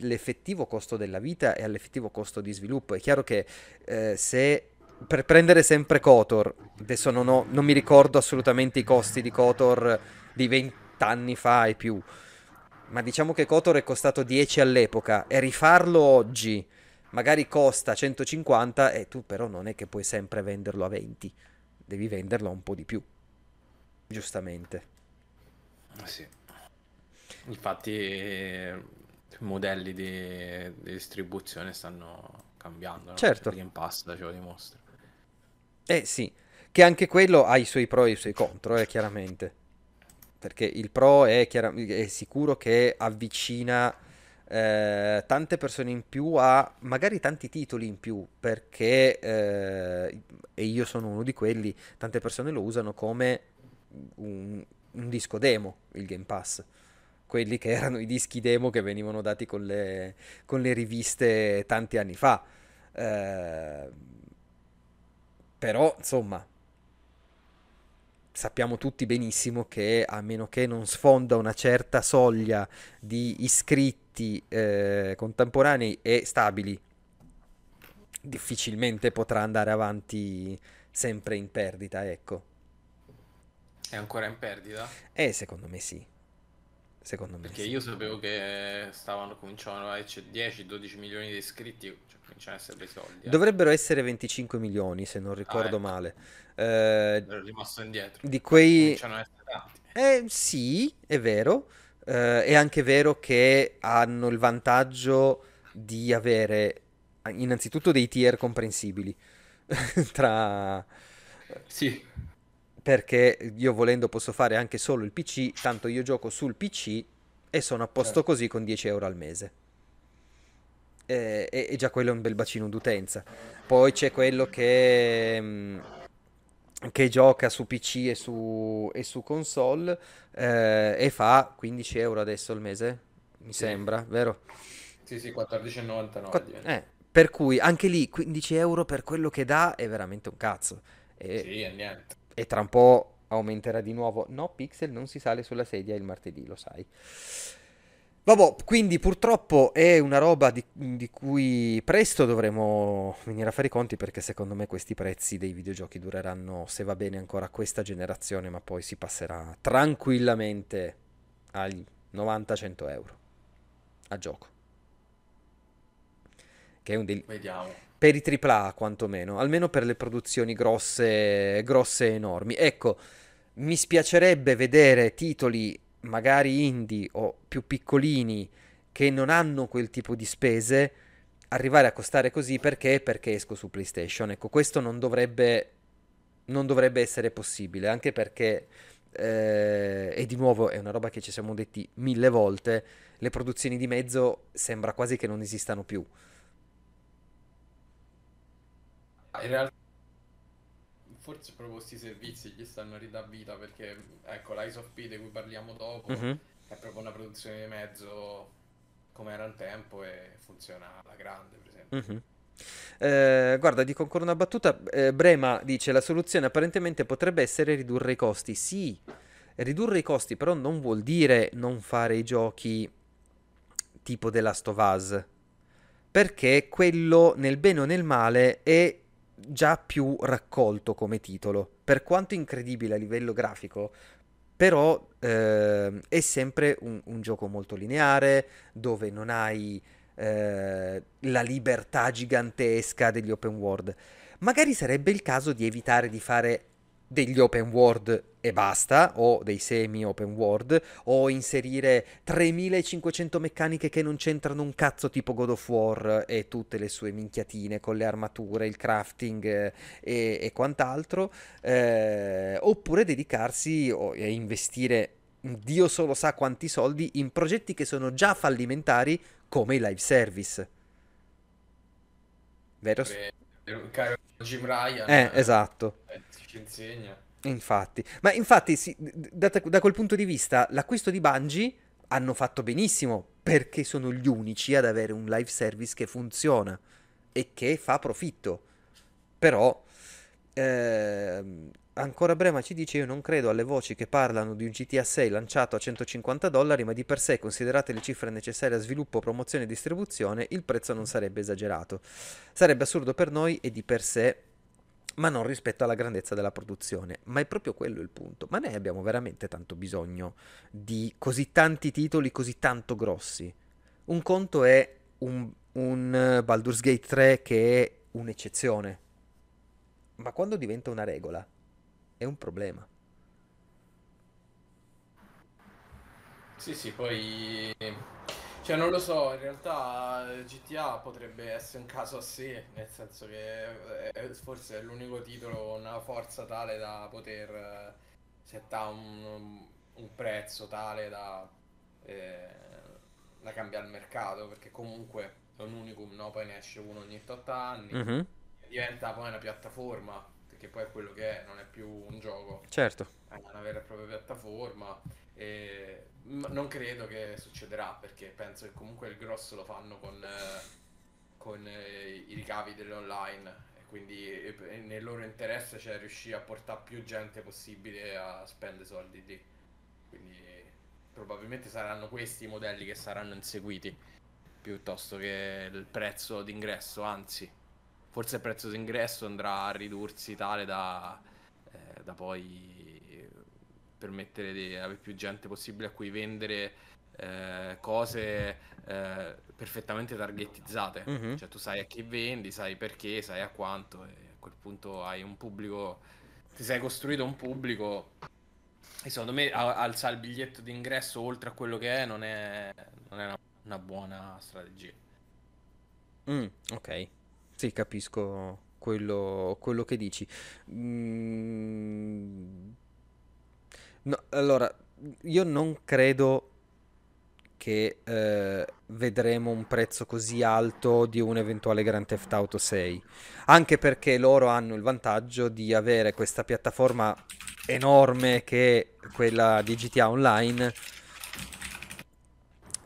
all'effettivo costo della vita e all'effettivo costo di sviluppo. È chiaro che eh, se per prendere sempre Kotor, adesso non, ho- non mi ricordo assolutamente i costi di Kotor di 20 anni fa e più, ma diciamo che Kotor è costato 10 all'epoca e rifarlo oggi magari costa 150 e tu però non è che puoi sempre venderlo a 20, devi venderlo un po' di più, giustamente. Sì. Infatti modelli di, di distribuzione stanno cambiando. no? Certo. Il Game Pass ce lo dimostra. Eh sì, che anche quello ha i suoi pro e i suoi contro, eh, chiaramente. Perché il pro è, chiara- è sicuro che avvicina eh, tante persone in più a magari tanti titoli in più, perché, eh, e io sono uno di quelli, tante persone lo usano come un, un disco demo, il Game Pass. Quelli che erano i dischi demo che venivano dati con le, con le riviste tanti anni fa. Eh, però, insomma, sappiamo tutti benissimo che a meno che non sfonda una certa soglia di iscritti eh, contemporanei e stabili, difficilmente potrà andare avanti sempre in perdita, ecco. È ancora in perdita? E secondo me sì. Secondo me Perché sì. io sapevo che stavano, cominciavano a esserci 10-12 milioni di iscritti, cioè cominciano a essere dei soldi. eh. Dovrebbero essere 25 milioni, se non ricordo ecco. male. Eh, Ero rimasto indietro. di quei... Cominciano a essere tanti. Eh, sì, è vero. Eh, è anche vero che hanno il vantaggio di avere innanzitutto dei tier comprensibili tra Sì, perché io volendo posso fare anche solo il PC, tanto io gioco sul PC e sono a posto Certo. così con 10 euro al mese. E, e- e già quello è un bel bacino d'utenza. Poi c'è quello che, mm, che gioca su PC e su, e su console eh, e fa 15 euro adesso al mese, mi Sì. sembra, vero? sì, sì, 14,99 Qua- eh, per cui anche lì 15 euro per quello che dà è veramente un cazzo. E, Sì, è niente. E tra un po' aumenterà di nuovo. No, Pixel non si sale sulla sedia il martedì, lo sai. Vabbè, quindi purtroppo è una roba di, di cui presto dovremo venire a fare i conti perché secondo me questi prezzi dei videogiochi dureranno, se va bene, ancora questa generazione, ma poi si passerà tranquillamente agli 90-100 euro a gioco. Che è un del- Vediamo. Per i AAA quantomeno, almeno per le produzioni grosse, grosse e enormi. Ecco, mi spiacerebbe vedere titoli magari indie o più piccolini che non hanno quel tipo di spese arrivare a costare così perché? Perché esco su PlayStation. Ecco, questo non dovrebbe, non dovrebbe essere possibile, anche perché, eh, e di nuovo è una roba che ci siamo detti mille volte, le produzioni di mezzo sembra quasi che non esistano più. In realtà, forse proprio questi servizi gli stanno ridà vita perché, ecco, l'Ice of P di cui parliamo dopo Mhm. è proprio una produzione di mezzo come era un tempo e funziona alla grande, per esempio. Mhm. Eh, guarda, dico ancora una battuta. eh, Brema dice: La soluzione apparentemente potrebbe essere ridurre i costi. Sì, ridurre i costi, però non vuol dire non fare i giochi tipo The Last of Us. Perché quello, nel bene o nel male, è già più raccolto come titolo. Per quanto incredibile a livello grafico, però ehm, è sempre un, un gioco molto lineare, dove non hai eh, la libertà gigantesca degli open world. Magari sarebbe il caso di evitare di fare degli open world e basta, o dei semi open world, o inserire 3500 meccaniche che non c'entrano un cazzo tipo God of War e tutte le sue minchiatine con le armature, il crafting eh, e, e quant'altro, eh, oppure dedicarsi e investire Dio solo sa quanti soldi in progetti che sono già fallimentari come i live service. Vero? Beh, caro Jim Ryan. Eh, esatto. Eh, ci insegna. Infatti, ma infatti sì, da, da, quel punto di vista l'acquisto di Bungie hanno fatto benissimo perché sono gli unici ad avere un live service che funziona e che fa profitto. Però eh, Ancora Brema ci dice io non credo alle voci che parlano di un GTA 6 lanciato a 150 dollari, ma di per sé, considerate le cifre necessarie a sviluppo, promozione e distribuzione, il prezzo non sarebbe esagerato. Sarebbe assurdo per noi e di per sé, ma non rispetto alla grandezza della produzione. Ma è proprio quello il punto. Ma noi abbiamo veramente tanto bisogno di così tanti titoli così tanto grossi. Un conto è un, un Baldur's Gate 3 che è un'eccezione. Ma quando diventa una regola? è un problema. Sì, sì, poi... Cioè, non lo so, in realtà GTA potrebbe essere un caso a sé, nel senso che è, forse è l'unico titolo con una forza tale da poter eh, settare un, un prezzo tale da, eh, da cambiare il mercato, perché comunque è un unicum, no? Poi ne esce uno ogni 8 anni, mm-hmm. diventa poi una piattaforma che poi è quello che è, non è più un gioco. Certo. È una vera e propria piattaforma. E non credo che succederà perché penso che comunque il grosso lo fanno con, eh, con eh, i ricavi dell'online e quindi nel loro interesse c'è riuscire a portare più gente possibile a spendere soldi lì. Quindi probabilmente saranno questi i modelli che saranno inseguiti piuttosto che il prezzo d'ingresso, anzi forse il prezzo d'ingresso andrà a ridursi tale da, eh, da poi permettere di avere più gente possibile a cui vendere eh, cose eh, perfettamente targetizzate. Mm-hmm. Cioè tu sai a chi vendi, sai perché, sai a quanto e a quel punto hai un pubblico, ti sei costruito un pubblico e secondo me alzare il biglietto d'ingresso oltre a quello che è non è, non è una, una buona strategia. Mm, ok. Sì, capisco quello, quello che dici. Mm, no, allora, io non credo che eh, vedremo un prezzo così alto di un eventuale Grand Theft Auto 6, anche perché loro hanno il vantaggio di avere questa piattaforma enorme che è quella di GTA Online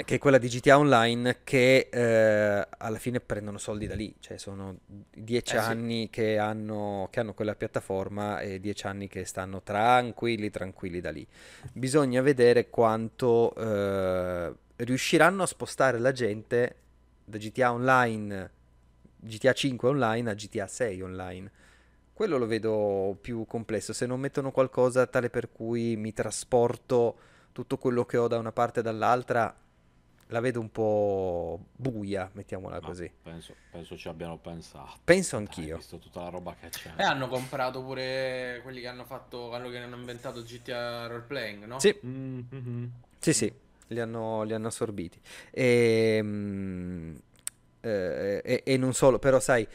che è quella di GTA Online che eh, alla fine prendono soldi da lì, cioè sono dieci eh, anni sì. che, hanno, che, hanno, quella piattaforma e dieci anni che stanno tranquilli, tranquilli da lì. Bisogna vedere quanto eh, riusciranno a spostare la gente da GTA Online, GTA 5 Online a GTA 6 Online. Quello lo vedo più complesso, se non mettono qualcosa tale per cui mi trasporto tutto quello che ho da una parte e dall'altra la vedo un po' buia, mettiamola così. Penso, penso, ci abbiano pensato. Penso anch'io. Dai, visto tutta la roba che c'è. E hanno comprato pure quelli che hanno fatto, quello che hanno inventato GTA Roleplaying, no? Sì, mm-hmm. sì, sì, li hanno, li hanno assorbiti. E, ehm, eh, e, e non solo, però sai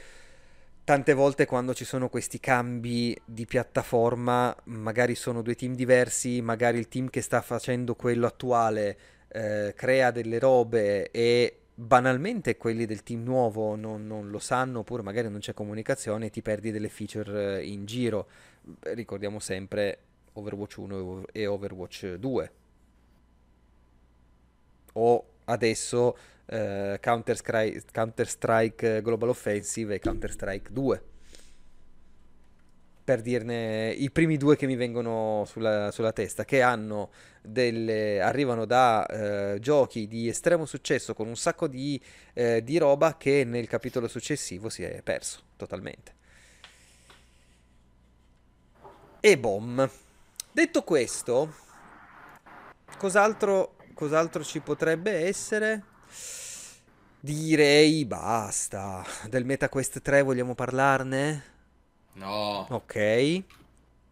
tante volte quando ci sono questi cambi di piattaforma, magari sono due team diversi, magari il team che sta facendo quello attuale eh, crea delle robe e banalmente quelli del team nuovo non, non, lo sanno oppure magari non c'è comunicazione e ti perdi delle feature eh, in giro. Ricordiamo sempre Overwatch 1 e Overwatch 2. O adesso eh, Counter-Strike, Counter-Strike Global Offensive e Counter-Strike 2 per dirne i primi due che mi vengono sulla, sulla testa, che hanno delle, arrivano da eh, giochi di estremo successo con un sacco di, eh, di roba che nel capitolo successivo si è perso totalmente. E bom. Detto questo, cos'altro, cos'altro ci potrebbe essere? Direi basta. Del MetaQuest 3 vogliamo parlarne? No. Ok.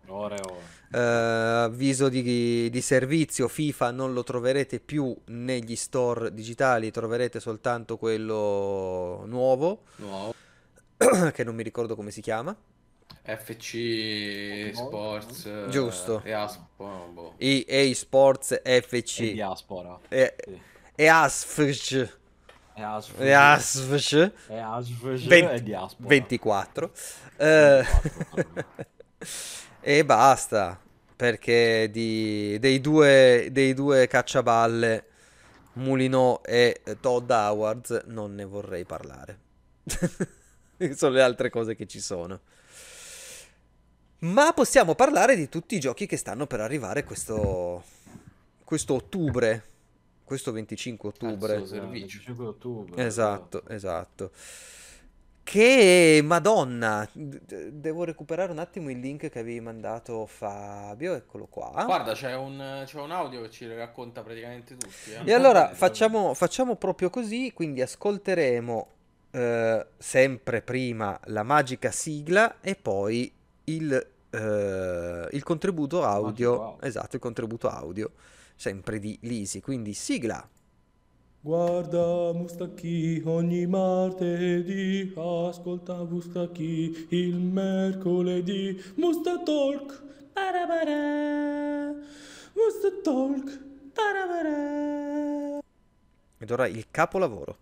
Ore ore. Eh, avviso di, di servizio, FIFA non lo troverete più negli store digitali, troverete soltanto quello nuovo, No. che non mi ricordo come si chiama. FC Sports. eh, Giusto. E Aspo, boh. EA Sports E FC diaspora. e, Sì. e ASFC E ASF. e ASFC E ASF. Venti- E diaspora. 24 Eh, 24, e basta perché di- dei due, dei due cacciaballe Mulino e Todd Howard non ne vorrei parlare sono le altre cose che ci sono ma possiamo parlare di tutti i giochi che stanno per arrivare questo, questo ottobre questo 25 ottobre Cazzo, servizio. 25 ottobre. Esatto, esatto. Che Madonna, devo recuperare un attimo il link che avevi mandato Fabio, eccolo qua. Guarda, c'è un, c'è un audio che ci racconta praticamente tutti. eh. E allora facciamo, facciamo proprio così, quindi ascolteremo eh, sempre prima la magica sigla e poi il, eh, il contributo audio, Magico audio. esatto, il contributo audio, sempre di Lisi, quindi sigla. Guarda Mustacchi ogni martedì, ascolta Mustacchi il mercoledì. Mustatalk, parabara, Mustatalk, parabara. Ed ora il capolavoro.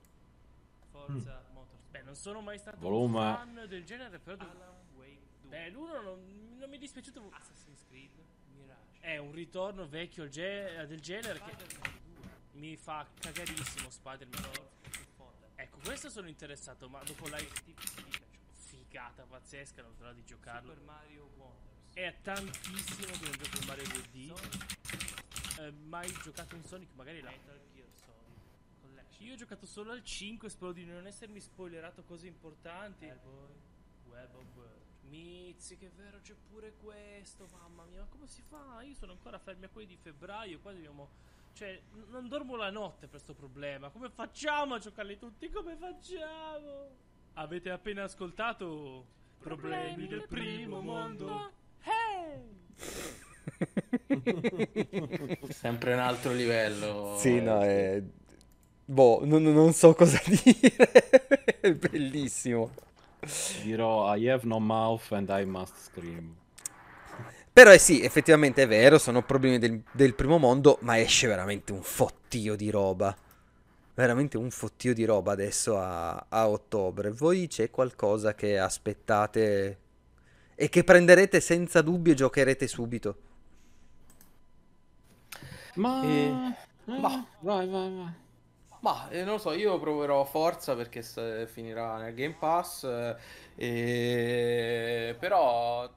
Forza Motors. Beh, non sono mai stato Volume. un fan del genere, però... Beh, l'uno non, non mi è dispiaciuto... Assassin's Creed Mirage. È un ritorno vecchio ge- del genere che... Mi fa cagarissimo Spider-Man. Ecco, questo sono interessato, ma dopo live figata pazzesca, non vedo di giocarlo. Super Mario Wonders. È tantissimo che non gioco un Mario 2D. Eh, mai giocato un Sonic, magari la Collection. Io ho giocato solo al 5, spero di non essermi spoilerato cose importanti. Web of World. Mizzi, che vero, c'è pure questo. Mamma mia, ma come si fa? Io sono ancora fermi a quelli di febbraio. Qua dobbiamo. Cioè, non dormo la notte per questo problema. Come facciamo a giocarli tutti? Come facciamo? Avete appena ascoltato Problemi del primo mondo? Hey! Sempre un altro livello. Sì, no, eh, è... Boh, non, non so cosa dire. È bellissimo. Dirò I have no mouth and I must scream. Però eh sì, effettivamente è vero, sono problemi del, del primo mondo, ma esce veramente un fottio di roba. Veramente un fottio di roba adesso a, a ottobre. Voi c'è qualcosa che aspettate e che prenderete senza dubbio e giocherete subito? Ma... Eh, eh, bah. vai, vai, vai. Ma eh, non lo so, io proverò Forza perché finirà nel Game Pass. eh, e- Però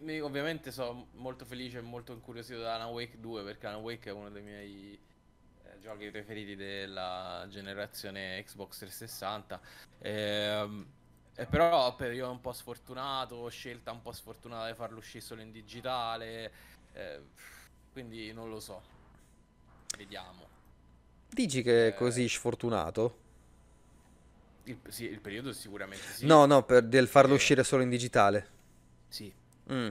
mi- ovviamente sono molto felice e molto incuriosito da Alan Wake 2 perché Alan Wake è uno dei miei eh, giochi preferiti della generazione Xbox 360. Ehm, e però per io è un po' sfortunato, scelta un po' sfortunata di farlo uscire solo in digitale. eh, quindi non lo so. Vediamo. Dici che Eh. è così sfortunato? Il, sì, il periodo sicuramente sì. No, no, per del farlo Eh. uscire solo in digitale. Sì, Mm.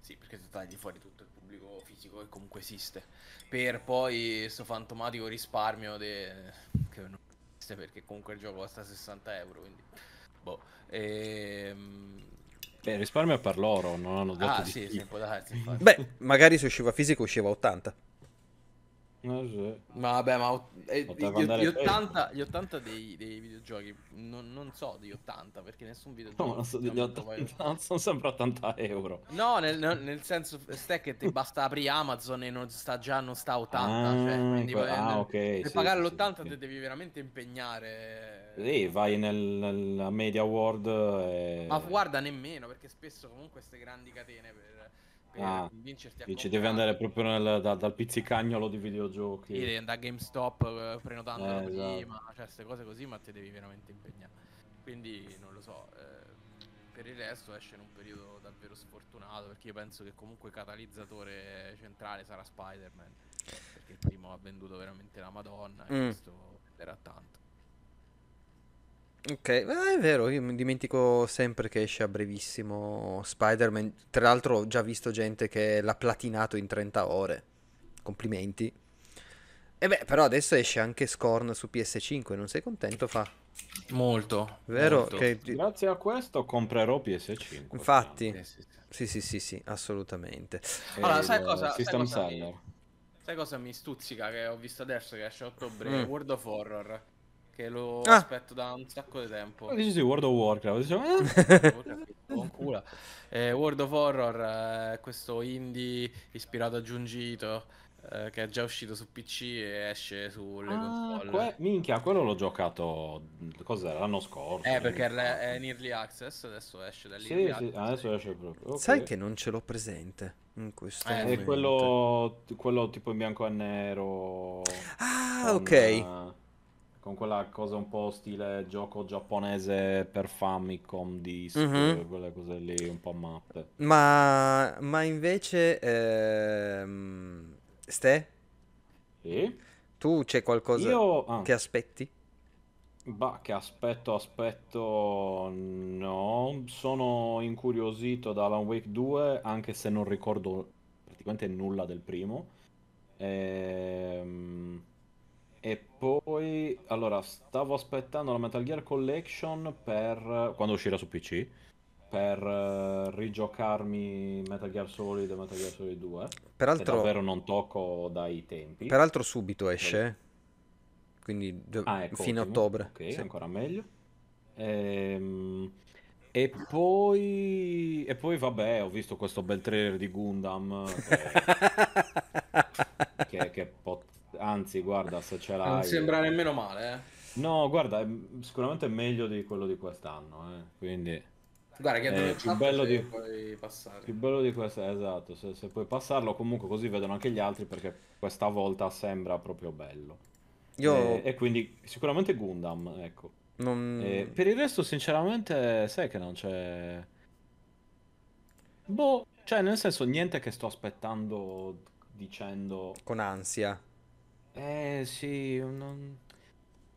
sì, perché tu tagli fuori tutto il pubblico fisico che comunque esiste. Per poi sto fantomatico risparmio de- che non esiste perché comunque il gioco costa 60 euro, quindi... Boh. Ehm... Beh, risparmio per loro, non hanno detto Ah di sì, sì, darsi. Beh, magari se usciva fisico usciva a 80. Eh, sì. Ma vabbè, ma eh, gli, gli peggio. 80, gli 80 dei, dei videogiochi, non, non so di 80 perché nessun videogioco... No, non so, degli ultimamente poi- 80 non sono sempre 80 euro. No, nel, nel- senso, ste che ti basta aprire Amazon e non sta già, non sta a 80. Ah, cioè, quindi que- ah, nel- ok, per sì, pagare sì, sì, l'80 sì. ti devi veramente impegnare. Sì, vai nel, nella Media World e... Ma guarda, nemmeno, perché spesso comunque queste grandi catene per Ah, convincerti a Dici, comprare. devi andare proprio nel- da- dal pizzicagnolo di videogiochi. Sì, devi andare a GameStop eh, prenotandolo Eh, esatto. prima, cioè queste cose così, ma ti devi veramente impegnare. Quindi non lo so. eh, per il resto esce in un periodo davvero sfortunato, perché io penso che comunque catalizzatore centrale sarà Spider-Man. Perché il primo ha venduto veramente la Madonna e Mm. questo era tanto. Ok, eh, è vero, io mi dimentico sempre che esce a brevissimo Spider-Man. Tra l'altro ho già visto gente che l'ha platinato in 30 ore. Complimenti. E beh, però adesso esce anche Scorn su PS5, non sei contento, fa? Molto. Vero? molto. Che... Grazie a questo comprerò PS5. Infatti. Sì, sì, sì. Sì, sì, assolutamente. E Allora, sai cosa- sai System cosa mi-. Sai cosa mi stuzzica che ho visto adesso che esce a ottobre? Mm. World of Horror. Che lo Ah. aspetto da un sacco di tempo. Poi dici sì, World of Warcraft. Dicevo, eh, con culo. Eh, World of Horror è questo indie ispirato a Giungito eh, che è già uscito su PC e esce sulle ah, console. que- minchia, quello l'ho giocato. Cos'era? L'anno scorso. Eh, perché ricordo. è in early access, adesso esce da lì. Sì, sì, adesso esce proprio. ok. Sai che non ce l'ho presente in questo Eh, È momento. quello, quello tipo in bianco e nero. Ah, con, ok. eh, con quella cosa un po' stile gioco giapponese per Famicom disc, Mhm. quelle cose lì un po' matte. Ma, ma invece, ehm, Ste, Sì? tu c'è qualcosa Io... ah, che aspetti? bah, che aspetto, aspetto... No, sono incuriosito da Alan Wake 2, anche se non ricordo praticamente nulla del primo. Ehm, E poi, allora, stavo aspettando la Metal Gear Collection per... quando uscirà su PC, per eh, rigiocarmi Metal Gear Solid e Metal Gear Solid 2, che Peraltro, davvero non tocco dai tempi. peraltro subito esce, quindi Ah, ecco, fine ottimo. ottobre. Ok, sì. ancora meglio. Ehm, E poi... E poi, vabbè, ho visto questo bel trailer di Gundam che, che, che pot- Anzi, guarda, se ce l'hai... Non sembra nemmeno male, eh. No, guarda, è sicuramente meglio di quello di quest'anno, eh. Quindi... Guarda che Eh, nel più bello di- puoi passare. Più bello di questo, esatto, se, se puoi passarlo comunque così vedono anche gli altri perché questa volta sembra proprio bello. Io Eh, e quindi sicuramente Gundam, ecco. non... Eh, per il resto, sinceramente, sai che non c'è. Boh, cioè, nel senso, niente che sto aspettando dicendo. con ansia. Eh sì, non-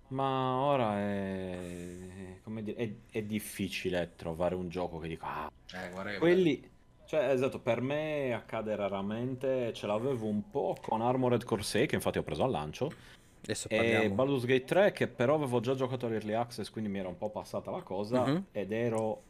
ma ora è. come dire, è, è difficile trovare un gioco che dica. Ah, Eh, quelli. Cioè, esatto, per me accade raramente. Ce l'avevo un po' con Armored Core 6, che infatti ho preso al lancio. Adesso E. Baldur's Gate 3 che però avevo già giocato all'Early Access, quindi mi era un po' passata la cosa Mhm. ed ero,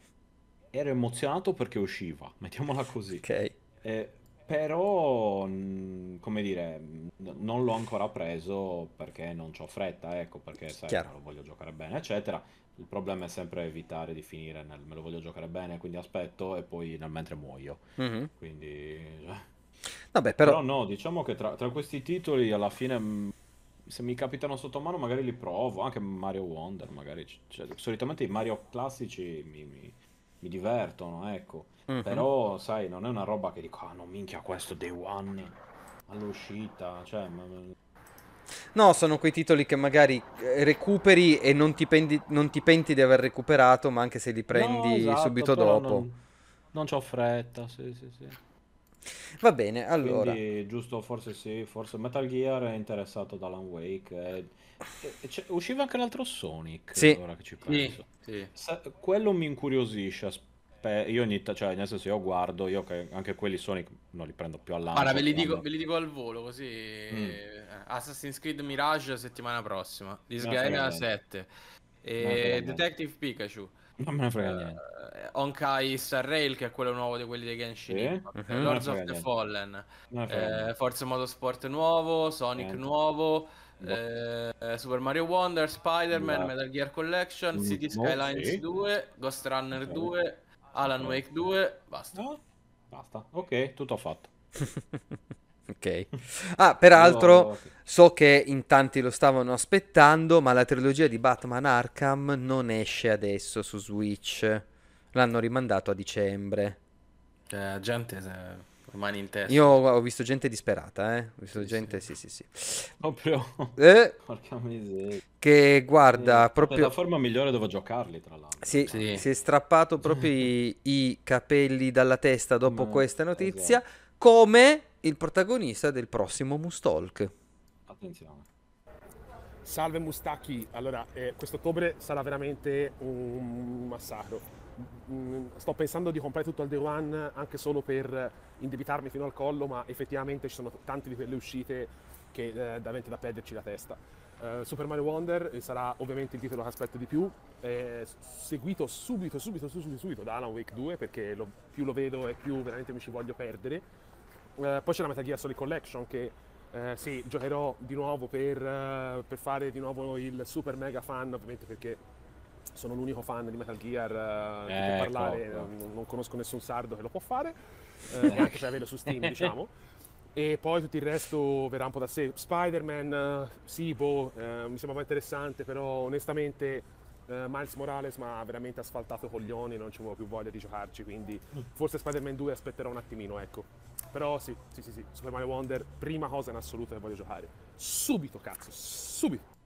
ero emozionato perché usciva, mettiamola così. Ok. Eh, però, mh, come dire, non l'ho ancora preso perché non c'ho fretta, ecco, perché sai, Chiaro. me lo voglio giocare bene, eccetera. Il problema è sempre evitare di finire nel me lo voglio giocare bene, quindi aspetto e poi nel mentre muoio. Mhm. Quindi... Vabbè, Però però... no, diciamo che tra, tra questi titoli alla fine mh, se mi capitano sotto mano magari li provo, anche Mario Wonder magari, cioè, solitamente i Mario classici mi, mi- mi divertono, ecco, Mhm. però sai, non è una roba che dico, ah no minchia questo Day One all'uscita, cioè, ma- No, sono quei titoli che magari eh, recuperi e non ti, pendi- non ti penti di aver recuperato, ma anche se li prendi No, esatto, subito dopo. Non, non c'ho fretta, sì, sì, sì. Va bene, allora. Quindi giusto, forse sì, forse Metal Gear è interessato da Alan Wake. c'è- usciva anche l'altro Sonic, Sì. ora che ci Sì, penso. sì. Sa- quello mi incuriosisce. io ogni ta- cioè, nel senso, io guardo, io che anche quelli Sonic non li prendo più all'anno. Guarda, ve li, dico, ve li dico al volo così. Mm. eh, Assassin's Creed Mirage settimana prossima. Disgaea niente. 7. Me ne frega E. Detective Pikachu. Non me ne frega niente. Eh, Honkai Star Rail, che è quello nuovo di quelli dei Genshin Sì. Impact. Mhm. Lords of the Fallen. Eh. Forza Motorsport nuovo, Sonic Niente. nuovo, Boh. eh, Super Mario Wonder, Spider-Man, No. Metal Gear Collection, Mm, City boh, Skylines sì. 2, Ghost Runner Ok. 2, Alan. Wake 2, basta. No? Basta. Ok, tutto fatto. Ok. Ah, peraltro, Io- so che in tanti lo stavano aspettando, ma la trilogia di Batman Arkham non esce adesso su Switch. L'hanno rimandato a dicembre. Cioè, gente se... in testa. Io ho visto gente disperata, eh. Ho visto Sì, gente, sì, sì, sì. Proprio. Eh, Porca miseria. che guarda, La proprio... piattaforma migliore dove giocarli, tra l'altro. Si, Sì. si è strappato proprio i, i capelli dalla testa dopo Come- questa notizia, esatto. Come il protagonista del prossimo Mustalk. Attenzione. Salve Mustacchi, allora eh, quest'ottobre sarà veramente un massacro. Mm, Sto pensando di comprare tutto al day one anche solo per indebitarmi fino al collo, ma effettivamente ci sono tante di quelle uscite che eh, davvero da perderci la testa. Eh, Super Mario Wonder eh, sarà ovviamente il titolo che aspetto di più, eh, seguito subito, subito, subito, subito da Alan Wake 2 perché lo- più lo vedo e più veramente mi ci voglio perdere. Eh, poi c'è la Metal Gear Solid Collection che eh, sì, giocherò di nuovo per, eh, per fare di nuovo il super mega fan, ovviamente perché sono l'unico fan di Metal Gear eh, di cui Ecco, parlare, ecco. non, non conosco nessun sardo che lo può fare, eh, neanche per averlo su Steam, diciamo. E poi tutto il resto verrà un po' da sé. Spider-Man, eh, sì, boh, eh, mi sembrava interessante, però onestamente eh, Miles Morales mi ha veramente asfaltato coglioni, non c'avevo più voglia di giocarci, quindi forse Spider-Man 2 aspetterò un attimino, ecco. Però sì, sì, sì, sì, Super Mario Wonder, prima cosa in assoluto che voglio giocare. Subito, cazzo, subito.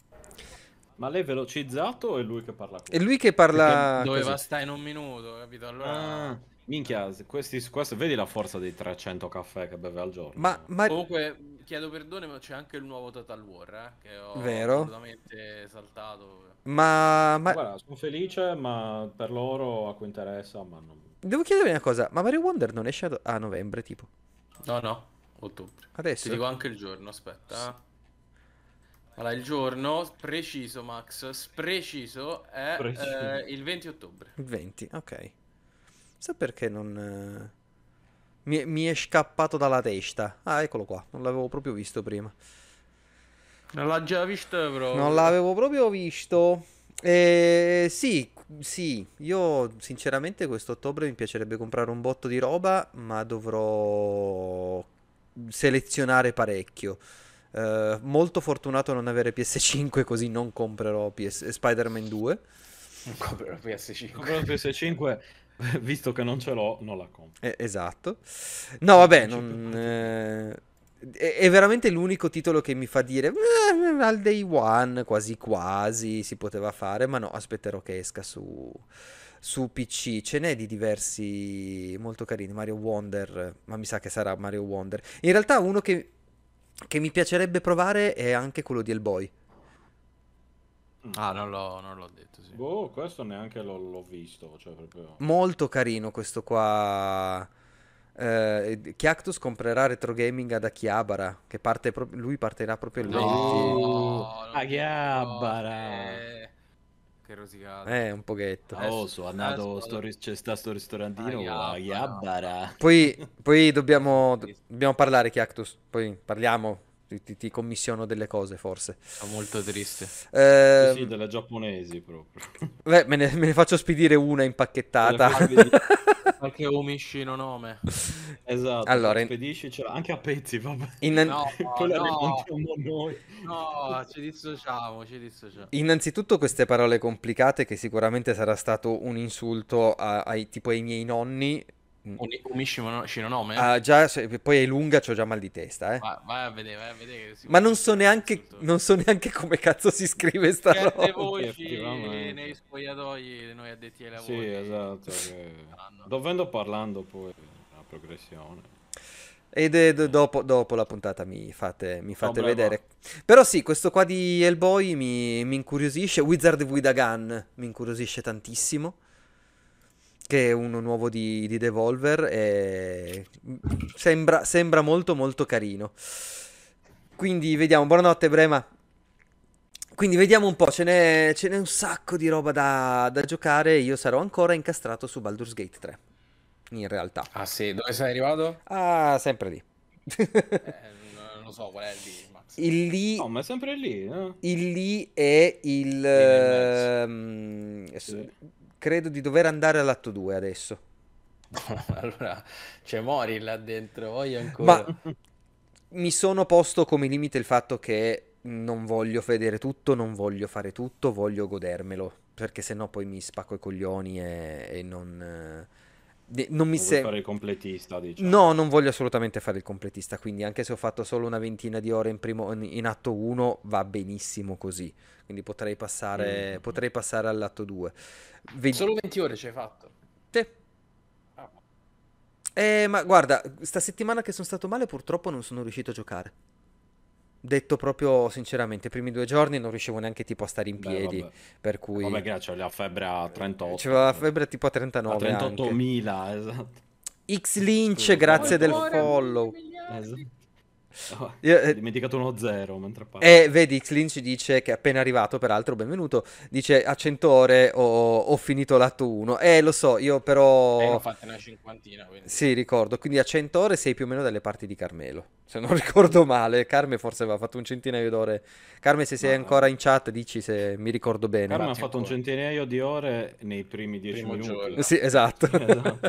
Ma lei è velocizzato o è lui che parla È così? lui che parla Doveva così. stare in un minuto, capito? Allora... Ah, minchia, questi, questo, vedi la forza dei 300 caffè che beve al giorno. Ma, ma- Comunque, chiedo perdono, ma c'è anche il nuovo Total War, eh, che ho Vero? assolutamente saltato. ma- ma- Guarda, sono felice, ma per loro a cui interessa, ma non... devo chiedervi una cosa, ma Mario Wonder non esce a novembre, tipo? No, no, ottobre. Adesso? Ti dico anche il giorno, aspetta. Allora, il giorno preciso, Max, preciso è Preciso. eh, il 20 ottobre. Il 20, ok. Sa perché non... eh, Mi, è- mi è scappato dalla testa. Ah, eccolo qua, non l'avevo proprio visto prima. Non l'ha già visto, però. Non l'avevo proprio visto. Eh, sì, sì, io sinceramente quest'ottobre mi piacerebbe comprare un botto di roba, ma dovrò selezionare parecchio. Eh, molto fortunato a non avere PS5, così non comprerò PS Spider-Man 2. Non comprerò PS5. Comprare il PS5, visto che non ce l'ho, non la compro. Eh, esatto. No, vabbè, Non eh, è, veramente l'unico titolo che mi fa dire "Eh, al day one quasi quasi si poteva fare, ma no, aspetterò che esca su, su PC. Ce n'è di diversi molto carini. Mario Wonder, ma mi sa che sarà Mario Wonder. In realtà uno che, che mi piacerebbe provare è anche quello di Hellboy. Ah, non l'ho, non l'ho detto, sì. Boh, questo neanche l'ho, l'ho visto, cioè proprio... Molto carino questo qua. Eh, Chiactus comprerà retro gaming ad Akihabara. Che parte pro- lui partirà proprio il 20. non Ah, ti che rosicata. Eh, un pochetto. Oh, sono andato, sto c'è sta sto ristorantino, Ah, a Yabbara. Yabbara. Poi, poi dobbiamo, dobbiamo parlare, Chiactus. Poi parliamo. Ti, ti- commissiono delle cose, forse. Sono molto triste. Eh, Sì, sì, delle giapponesi proprio. beh, me ne, me ne faccio spedire una impacchettata. Qualche omishino nome. Esatto, Allora, in- spediscicela anche a pezzi, vabbè. Innan- No, no, noi. no, ci dissociamo, ci dissociamo. Innanzitutto queste parole complicate che sicuramente sarà stato un insulto a- ai, tipo ai miei nonni. Un, omishino nome? Ah, già, se- poi è lunga, c'ho già mal di testa, eh. Vai, vai a vedere, vai a vedere. che Ma non so neanche, un non so neanche come cazzo si scrive sta Certe roba. voci nei spogliatoi noi addetti ai lavori. Sì, esatto. che-. Dovendo parlando poi la progressione. Ed è d- dopo, dopo la puntata mi fate, mi fate Problema. vedere. Però sì, questo qua di Hellboy mi, mi incuriosisce. Wizard with a Gun mi incuriosisce tantissimo. Che è uno nuovo di, di Devolver. E sembra, sembra molto molto carino. Quindi vediamo. Buonanotte, Brema. Quindi vediamo un po', ce n'è, ce n'è un sacco di roba da, da giocare. Io sarò ancora incastrato su Baldur's Gate 3. In realtà. Ah sì, dove sei arrivato? Ah, sempre lì. Eh, non lo so qual è lì, Max. Il lì, No, ma è sempre lì, eh? il lì è il... Sì. Credo di dover andare all'atto 2 adesso. allora, c'è Mori là dentro, voglio ancora. Ma mi sono posto come limite il fatto che non voglio vedere tutto, non voglio fare tutto, voglio godermelo. Perché sennò poi mi spacco i coglioni e, e non... eh, de- non mi Non vuoi se- fare il completista, diciamo. No, non voglio assolutamente fare il completista, quindi anche se ho fatto solo una ventina di ore in, primo- in atto 1 va benissimo così, quindi potrei passare, Mm. potrei passare all'atto 2. Ve- Solo 20 ore ci hai fatto. Sì. Ah, Eh, ma guarda, sta settimana che sono stato male purtroppo non sono riuscito a giocare. Detto proprio sinceramente, i primi due giorni non riuscivo neanche tipo a stare in Beh, piedi, vabbè. per cui Vabbè, che c'è la febbre a 38. c'aveva la febbre tipo a a 39 anche. 38.000, esatto. X Lynch, grazie del Cuore, follow. Esatto. Oh, Io, ho eh, dimenticato uno zero mentre parlo. E vedi, X Lynch dice che è appena arrivato, peraltro, benvenuto. Dice a 100 ore ho, ho finito l'atto 1. Eh, lo so, io E ne ho però. fatte una cinquantina, quindi. Sì, ricordo. Quindi a 100 ore sei più o meno dalle parti di Carmelo. Se non ricordo male. Carme forse aveva fatto un centinaio d'ore. Carme, se sei Ma- ancora in chat, dici se mi ricordo bene. Carmen ha fatto un ancora. centinaio di ore nei primi 10 Primo minuti. giorno. Sì, esatto. Esatto.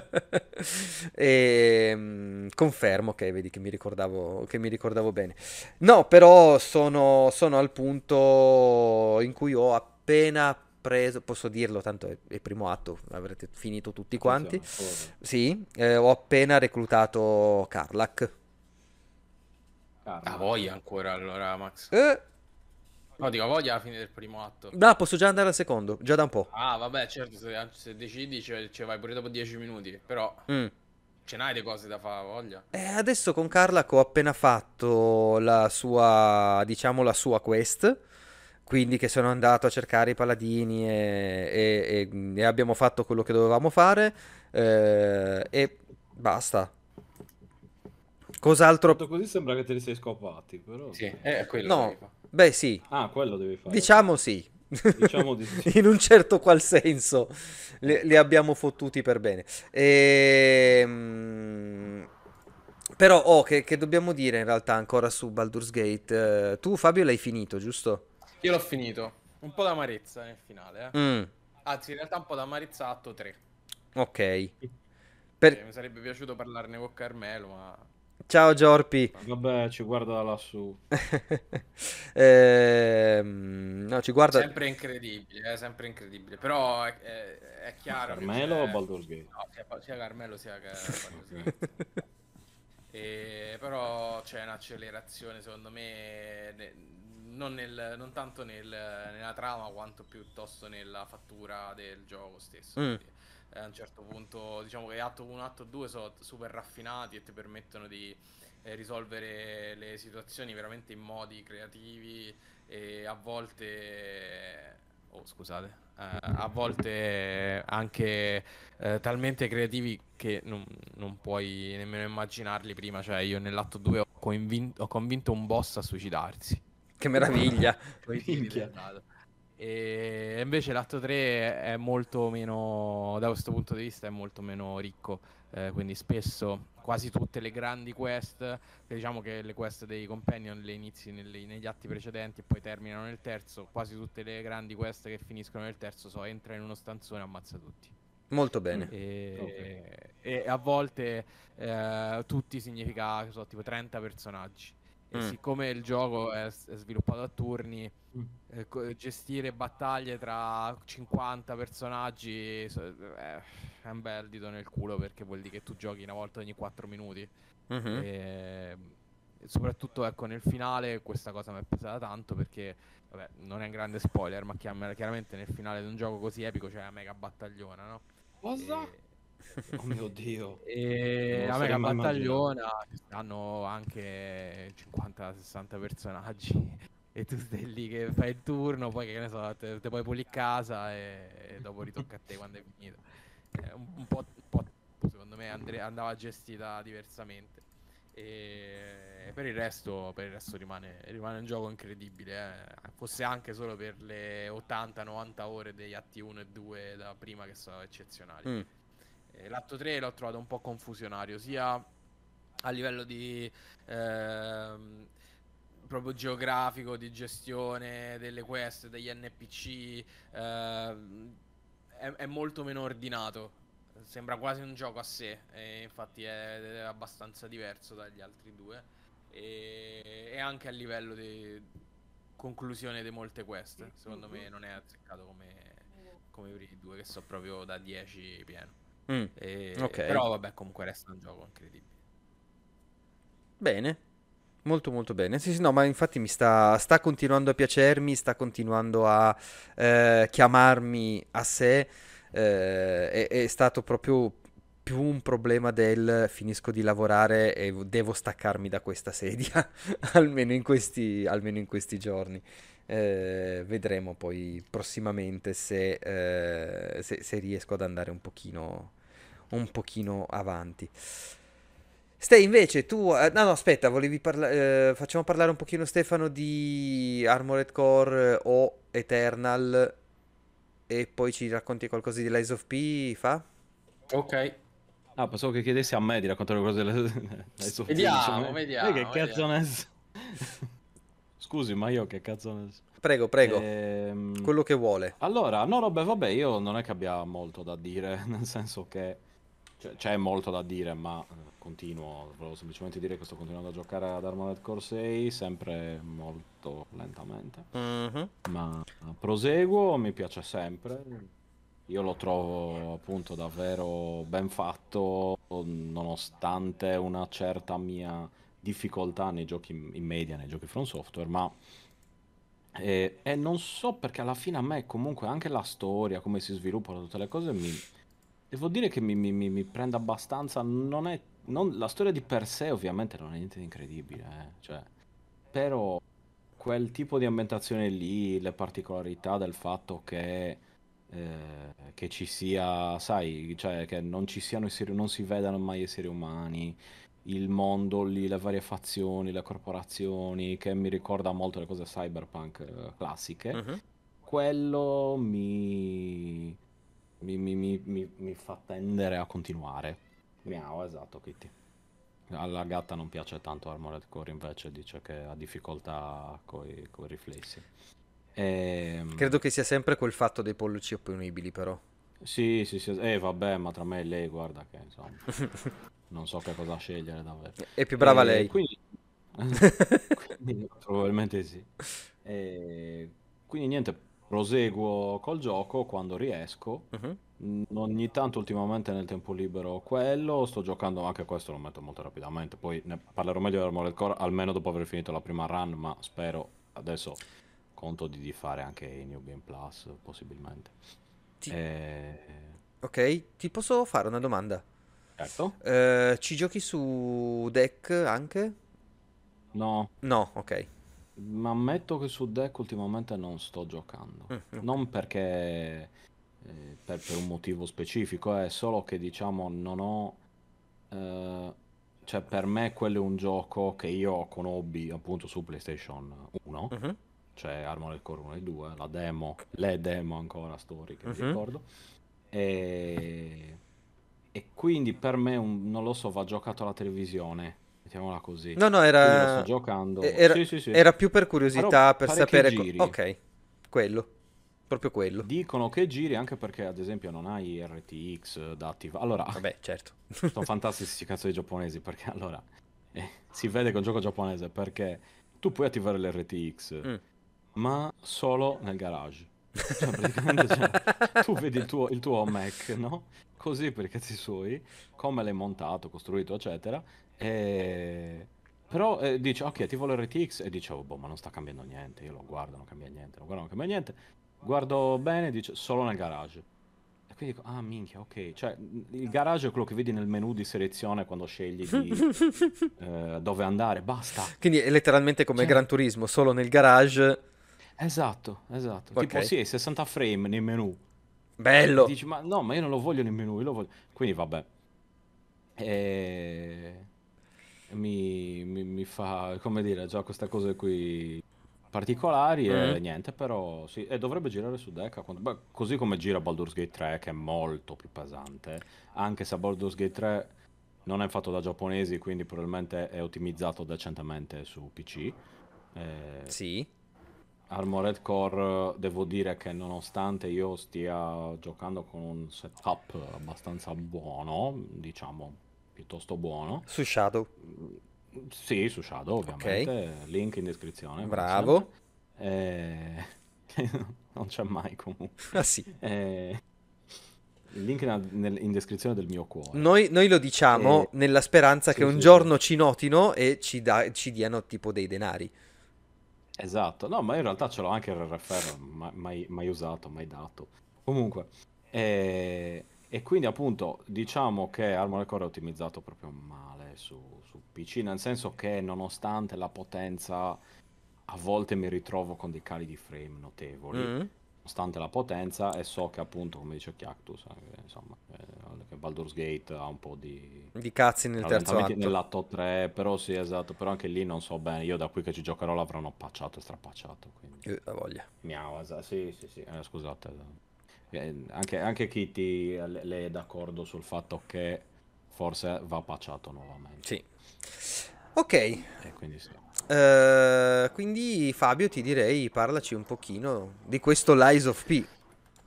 E, mm, confermo che vedi che mi ricordavo, che mi ricordavo bene. No, però sono, sono al punto in cui ho appena preso, posso dirlo, tanto è il primo atto, avrete finito tutti quanti. Sì, eh, ho appena reclutato Carlac. Carmen. Ah, voglia ancora allora, Max. Eh, No, dico voglia alla fine del primo atto. no, posso già andare al secondo, già da un po'. Ah, vabbè, certo, se, se decidi ci ci vai pure dopo 10 minuti. Però Mm. ce n'hai le cose da fare, voglia. E adesso con Carlac ho appena fatto la sua, diciamo, la sua quest. Quindi che sono andato a cercare i paladini e, e- e- e abbiamo fatto quello che dovevamo fare. eh, e basta. Cos'altro? Detto così sembra che te li sei scopati, però... Sì, è quello No, beh sì, Ah, quello devi fare. diciamo sì. Diciamo di sì. In un certo qual senso li, li abbiamo fottuti per bene. Ehm, Però, oh, che, che dobbiamo dire in realtà ancora su Baldur's Gate? Eh, tu, Fabio, l'hai finito, giusto? Io l'ho finito. Un po' d'amarezza nel finale, eh. Mm, Anzi, in realtà un po' d'amarezza atto 3. ok. Per- Mi sarebbe piaciuto parlarne con Carmelo, ma... Ciao, Giorpi. Vabbè, ci guarda da lassù. Ehm, no, ci guarda. Sempre incredibile, è sempre incredibile. Però è, è- è chiaro che Carmelo o c'è- Baldur's Gate? No, sia, sia Carmelo sia Baldur's Gate. E però c'è un'accelerazione, secondo me, ne- non, nel- non tanto nel- nella trama quanto piuttosto nella fattura del gioco stesso. Mm. Quindi, eh, a un certo punto, diciamo che atto 1 atto 2 sono super raffinati e ti permettono di eh, risolvere le situazioni veramente in modi creativi e a volte... Oh, scusate. eh, a volte anche eh, talmente creativi che non, non puoi nemmeno immaginarli prima. Cioè, io nell'atto 2 ho, convin- ho convinto un boss a suicidarsi. Che meraviglia. E invece l'atto 3 è molto meno, da questo punto di vista, è molto meno ricco. eh, quindi spesso quasi tutte le grandi quest, che diciamo che le quest dei companion le inizi nelle- negli atti precedenti e poi terminano nel terzo, quasi tutte le grandi quest che finiscono nel terzo so entra in uno stanzone e ammazza tutti. Molto bene. E, e a volte eh, tutti significa, so, tipo 30 personaggi. E Mm. siccome il gioco è, è sviluppato a turni, Mm. eh, co- gestire battaglie tra 50 personaggi so- eh, è un bel dito nel culo perché vuol dire che tu giochi una volta ogni 4 minuti. Mhm. E soprattutto ecco nel finale questa cosa mi è pesata tanto perché vabbè, non è un grande spoiler, ma chiaramente nel finale di un gioco così epico c'è la mega battagliona, no? Cosa? E- Oh mio Dio. e la mega battagliona hanno anche 50-60 personaggi e tu stai lì che fai il turno, poi che ne so, te, te puoi pulire casa e, e dopo ritocca a te quando è finito. È un, un po', un po', secondo me andre- andava gestita diversamente. E per il resto, per il resto rimane, rimane un gioco incredibile. eh. Fosse anche solo per le 80-90 ore degli atti 1 e 2 da prima che sono eccezionali. Mm. L'atto 3 l'ho trovato un po' confusionario, sia a livello di ehm, proprio geografico, di gestione delle quest, degli NPC, ehm, è, è molto meno ordinato. Sembra quasi un gioco a sé, e infatti è, è abbastanza diverso dagli altri due. E, e anche a livello di conclusione di molte quest, secondo me non è azzeccato come, come i primi due, che sono proprio da 10 pieno. Mm. E- Ok. Però vabbè, comunque resta un gioco incredibile. Bene, molto molto bene. Sì, sì, no, ma infatti mi sta, sta continuando a piacermi, sta continuando a eh, chiamarmi a sé. eh, è, è stato proprio più un problema del finisco di lavorare e devo staccarmi da questa sedia, almeno in questi, almeno in questi giorni. Eh, vedremo poi prossimamente se, eh, se, se riesco ad andare un pochino, un pochino avanti. Ste invece tu, eh, no no aspetta, volevi parlare, eh, facciamo parlare un pochino Stefano di Armored Core eh, o Eternal e poi ci racconti qualcosa di Lies of P, fa? Ok. Ah, pensavo che chiedessi a me di raccontare qualcosa delle... delle sue Vediamo, figlie, cioè, vediamo, eh, che cazzo vediamo. ne so? Scusi, ma io che cazzo ne so? Prego, prego, Ehm, quello che vuole. Allora, no, vabbè, vabbè, io non è che abbia molto da dire, nel senso che cioè, c'è molto da dire, ma eh, continuo, volevo semplicemente dire che sto continuando a giocare ad Armored Core 6, sempre molto lentamente, Mhm. ma proseguo, mi piace sempre. Io lo trovo appunto davvero ben fatto, nonostante una certa mia difficoltà nei giochi in in media, nei giochi From Software, ma e, e non so perché alla fine a me comunque anche la storia, come si sviluppano tutte le cose, mi, devo dire che mi, mi- mi- mi prende abbastanza. Non è, non- la storia di per sé ovviamente non è niente di incredibile, eh, cioè, però quel tipo di ambientazione lì, le particolarità del fatto che, eh, che ci sia, sai, cioè che non ci siano esseri, non si vedano mai esseri umani, il mondo lì, le varie fazioni, le corporazioni, che mi ricorda molto le cose cyberpunk eh, classiche, Mhm. quello mi, mi, mi- mi- mi- mi fa tendere a continuare. Miau, esatto, Kitty. Alla gatta non piace tanto Armored Core, invece dice che ha difficoltà con i riflessi. Ehm, Credo che sia sempre quel fatto dei pollici opponibili, però. Sì, sì, sì, eh vabbè, ma tra me e lei, guarda che insomma, non so che cosa scegliere davvero. È più brava E lei. Quindi, quindi probabilmente sì. E quindi niente, proseguo col gioco quando riesco. Mm, Ogni tanto ultimamente nel tempo libero quello, sto giocando anche questo, lo metto molto rapidamente, poi ne parlerò meglio del Armored Core almeno dopo aver finito la prima run, ma spero adesso conto di, di fare anche i New Game Plus possibilmente. Ti- E... Ok, ti posso fare una domanda? Certo? Eh, ci giochi su deck anche? No, No, ok. Ma ammetto che su deck ultimamente non sto giocando. Mm, ok. Non perché eh, per, per un motivo specifico, è solo che diciamo non ho... eh, cioè per me quello è un gioco che io conobbi appunto su PlayStation 1, Mhm. cioè Armored Core 1 e 2, la demo, le demo ancora storiche, mi Mhm. ricordo. E, e quindi per me, un- non lo so, va giocato alla televisione, mettiamola così. No, no, era... sto giocando. era... Sì, sì, sì. era più per curiosità, per sapere... co- giri. Ok, quello. Proprio quello. Dicono che giri anche perché, ad esempio, non hai RTX da attivare. Allora, Vabbè, certo. sono fantastici sti cazzo di giapponesi perché allora eh, si vede che è un gioco giapponese perché tu puoi attivare l'RTX, Mm. ma solo nel garage. Cioè, praticamente cioè, tu vedi il tuo, il tuo Mac, no? Così per i cazzi suoi, come l'hai montato, costruito, eccetera. E... Però eh, dice, ok, attivo l'RTX e dicevo, boh, ma non sta cambiando niente. Io lo guardo, non cambia niente, lo guardo, non cambia niente. Guardo bene, dice, solo nel garage. E quindi dico, ah, minchia, ok. Cioè, il garage è quello che vedi nel menu di selezione quando scegli di, eh, dove andare, basta. Quindi è letteralmente come Cioè- Gran Turismo, solo nel garage. Esatto, esatto. Ok. Tipo, sì, 60 frame nei menu. Bello. Dici, ma no, ma io non lo voglio nel menu, io lo voglio... Quindi vabbè. E... Mi, mi- mi fa, come dire, già queste cose qui particolari e Mhm. niente, però sì, e dovrebbe girare su Deca, beh, così come gira Baldur's Gate 3 che è molto più pesante, anche se Baldur's Gate 3 non è fatto da giapponesi, quindi probabilmente è ottimizzato decentemente su PC. Eh, Sì. Armored Core, devo dire che nonostante io stia giocando con un setup abbastanza buono, diciamo piuttosto buono, Su Shadow. sì, su Shadow ovviamente, link in descrizione. Bravo. Eh, non c'è mai comunque. Ah sì. Eh, Il link nel- in descrizione del mio cuore. Noi, noi lo diciamo Eh, nella speranza sì, che un sì, giorno ci notino e ci, da- ci diano tipo dei denari. Esatto, no, ma in realtà ce l'ho anche il RFR, ma- mai, mai usato, mai dato. Comunque, eh, e, E quindi appunto diciamo che Armored Core è ottimizzato proprio male su, su PC, nel senso che nonostante la potenza a volte mi ritrovo con dei cali di frame notevoli, Mm. Nonostante la potenza e so che appunto, come dice Cactus, eh, insomma, eh, che Baldur's Gate ha un po' di Di cazzi nel terzo atto. nell'atto 3, però sì esatto, però anche lì non so bene, io da qui che ci giocherò l'avranno patchato e strapacciato, quindi... Eh, la voglia. Miau, esatto, sì, sì, sì, eh, scusate. Eh, anche, anche Kitty eh, le, le è d'accordo sul fatto che forse va patchato nuovamente. Sì. Ok, E quindi sì. eh, quindi Fabio ti direi parlaci un pochino di questo Lies of P.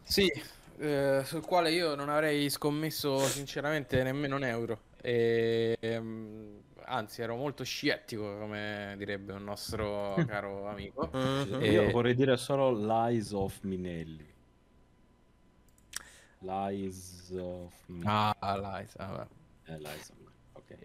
Sì, eh, sul quale io non avrei scommesso sinceramente nemmeno un euro. E, ehm, anzi, ero molto scettico, come direbbe un nostro caro amico. Mhm. E- Io vorrei dire solo Lies of Minelli. Lies of Minelli. Ah, Lies, ah, vabbè. Eh, Lies of ok.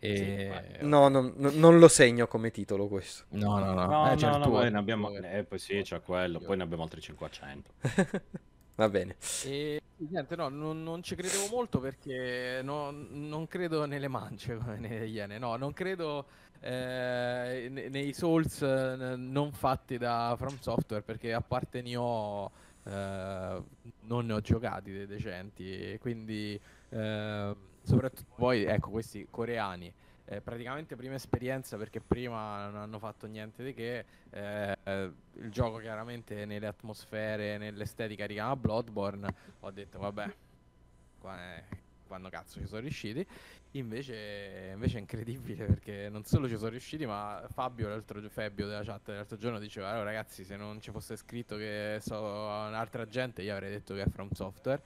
E- Sì, vai. No, non, lo segno come titolo questo. No, no, no. No, Eh, no, no, poi ne abbiamo... Eh, poi sì, c'è quello, poi ne abbiamo altri 500. Va bene. E niente, no, non, non ci credevo molto perché no- non credo nelle mance come nelle iene, no, non credo eh, ne- nei Souls eh, non fatti da From Software perché a parte ne ho, eh, non ne ho giocati dei decenti e quindi eh, soprattutto poi, ecco, questi coreani. eh, praticamente prima esperienza perché prima non hanno fatto niente di che eh, eh, il gioco chiaramente nelle atmosfere, nell'estetica richiama Bloodborne, ho detto vabbè, qua è- quando cazzo ci sono riusciti. Invece, invece è incredibile perché non solo ci sono riusciti, ma Fabio, l'altro, Fabio della chat l'altro giorno diceva: "Allora, ragazzi, se non ci fosse scritto che so un'altra gente, io avrei detto che è From Software.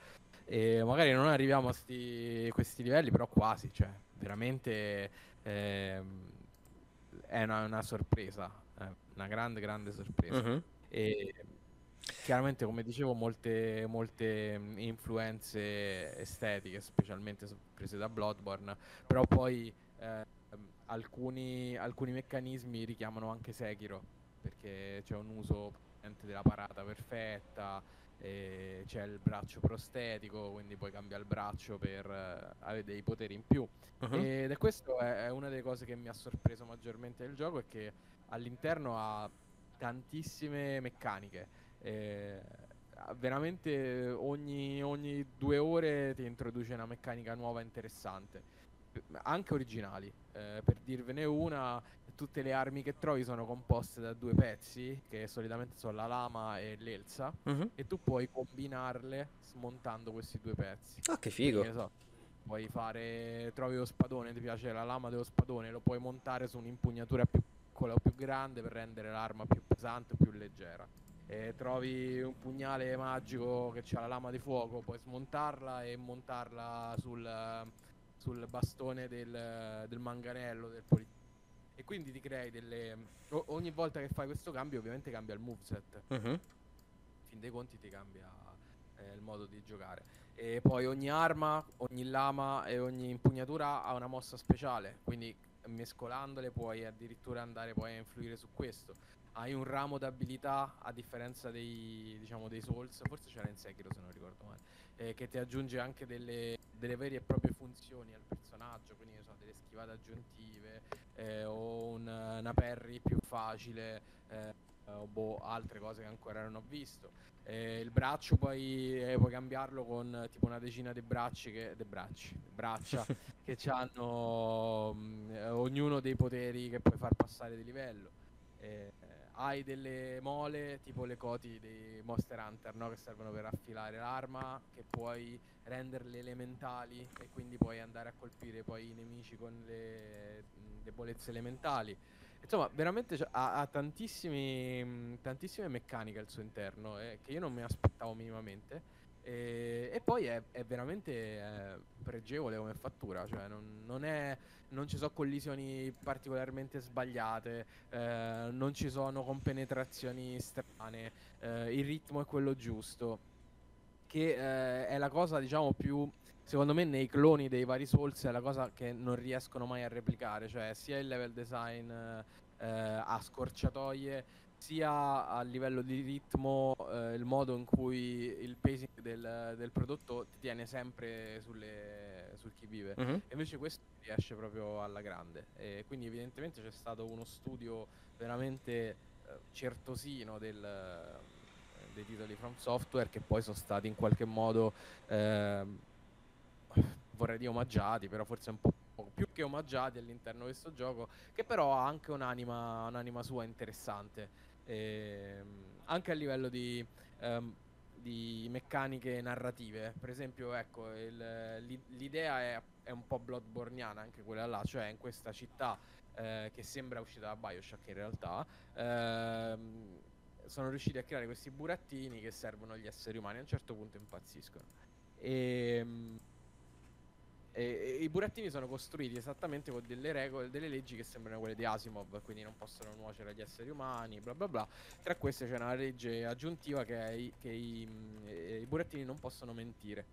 E magari non arriviamo a sti- questi livelli, però quasi, cioè, veramente ehm, è una, una sorpresa, eh, una grande, grande sorpresa. Mhm. E chiaramente, come dicevo, molte, molte influenze estetiche, specialmente prese da Bloodborne, però poi eh, alcuni, alcuni meccanismi richiamano anche Sekiro, perché c'è un uso della parata perfetta, c'è il braccio prostetico, quindi puoi cambiare il braccio per eh, avere dei poteri in più. Mhm. Ed è questo è, una delle cose che mi ha sorpreso maggiormente del gioco, è che all'interno ha tantissime meccaniche. eh, veramente ogni, ogni due ore ti introduce una meccanica nuova interessante, anche originali. Eh, per dirvene una, tutte le armi che trovi sono composte da due pezzi, che solitamente sono la lama e l'elsa, Mhm. e tu puoi combinarle smontando questi due pezzi. Ah, che Quindi, figo. ne so, puoi fare, trovi lo spadone, ti piace la lama dello spadone, lo puoi montare su un'impugnatura più piccola o più grande per rendere l'arma più pesante o più leggera. E trovi un pugnale magico che ha la lama di fuoco, puoi smontarla e montarla sul, sul bastone del, del manganello, del poliziotto. E quindi ti crei delle... o- ogni volta che fai questo cambio ovviamente cambia il moveset. In fin dei conti ti cambia eh, il modo di giocare. E poi ogni arma, ogni lama e ogni impugnatura ha una mossa speciale, quindi mescolandole puoi addirittura andare poi a influire su questo. Hai un ramo d'abilità a differenza dei, diciamo, dei Souls, forse c'era in Sekiro se non ricordo male, eh, che ti aggiunge anche delle, delle vere e proprie funzioni al personaggio, quindi so, delle schivate aggiuntive eh, o un- una parry più facile eh, o boh, altre cose che ancora non ho visto. Eh, il braccio puoi, eh, puoi cambiarlo con eh, tipo una decina di bracci che, de bracci, braccia che hanno ognuno dei poteri che puoi far passare di livello. Hai delle mole tipo le coti dei Monster Hunter no? che servono per affilare l'arma, che puoi renderle elementali e quindi puoi andare a colpire poi i nemici con le debolezze elementali. Insomma, veramente ha, ha tantissime meccaniche al suo interno eh, che io non mi aspettavo minimamente. E, e poi è, è veramente eh, pregevole come fattura, cioè non, non è, non ci sono collisioni particolarmente sbagliate, eh, non ci sono compenetrazioni strane, eh, il ritmo è quello giusto, che eh, è la cosa diciamo più secondo me nei cloni dei vari Souls è la cosa che non riescono mai a replicare, cioè sia il level design eh, a scorciatoie sia a livello di ritmo, eh, il modo in cui il pacing del, del prodotto ti tiene sempre sulle, sul chi vive. Mhm. E invece questo riesce proprio alla grande. E quindi evidentemente c'è stato uno studio veramente eh, certosino del, dei titoli From Software che poi sono stati in qualche modo, ehm, vorrei dire omaggiati, però forse un po' po' più che omaggiati all'interno di questo gioco, che però ha anche un'anima, un'anima sua interessante. Ehm, anche a livello di, ehm, di meccaniche narrative. Per esempio, ecco, il- l'i- l'idea è, è un po' bloodborniana anche quella là, cioè in questa città eh, che sembra uscita da Bioshock in realtà. ehm, sono riusciti a creare questi burattini che servono agli esseri umani. A un certo punto impazziscono. Ehm, E, e i burattini sono costruiti esattamente con delle regole, delle leggi che sembrano quelle di Asimov, quindi non possono nuocere agli esseri umani, bla bla bla. Tra queste c'è una legge aggiuntiva che, è che i, eh, i burattini non possono mentire.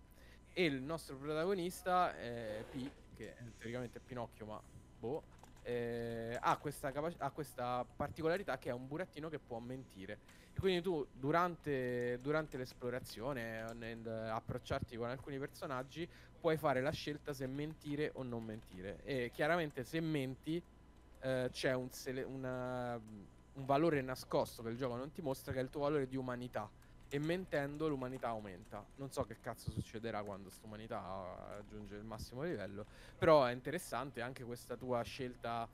E il nostro protagonista, P, che teoricamente è Pinocchio, ma boh, eh, ha, questa ha questa particolarità che è un burattino che può mentire. E quindi tu durante, durante l'esplorazione, nel approcciarti con alcuni personaggi, puoi fare la scelta se mentire o non mentire. E chiaramente se menti eh, c'è un, una- un valore nascosto che il gioco non ti mostra, che è il tuo valore di umanità. E mentendo l'umanità aumenta. Non so che cazzo succederà quando questa raggiunge il massimo livello. Però è interessante anche questa tua scelta.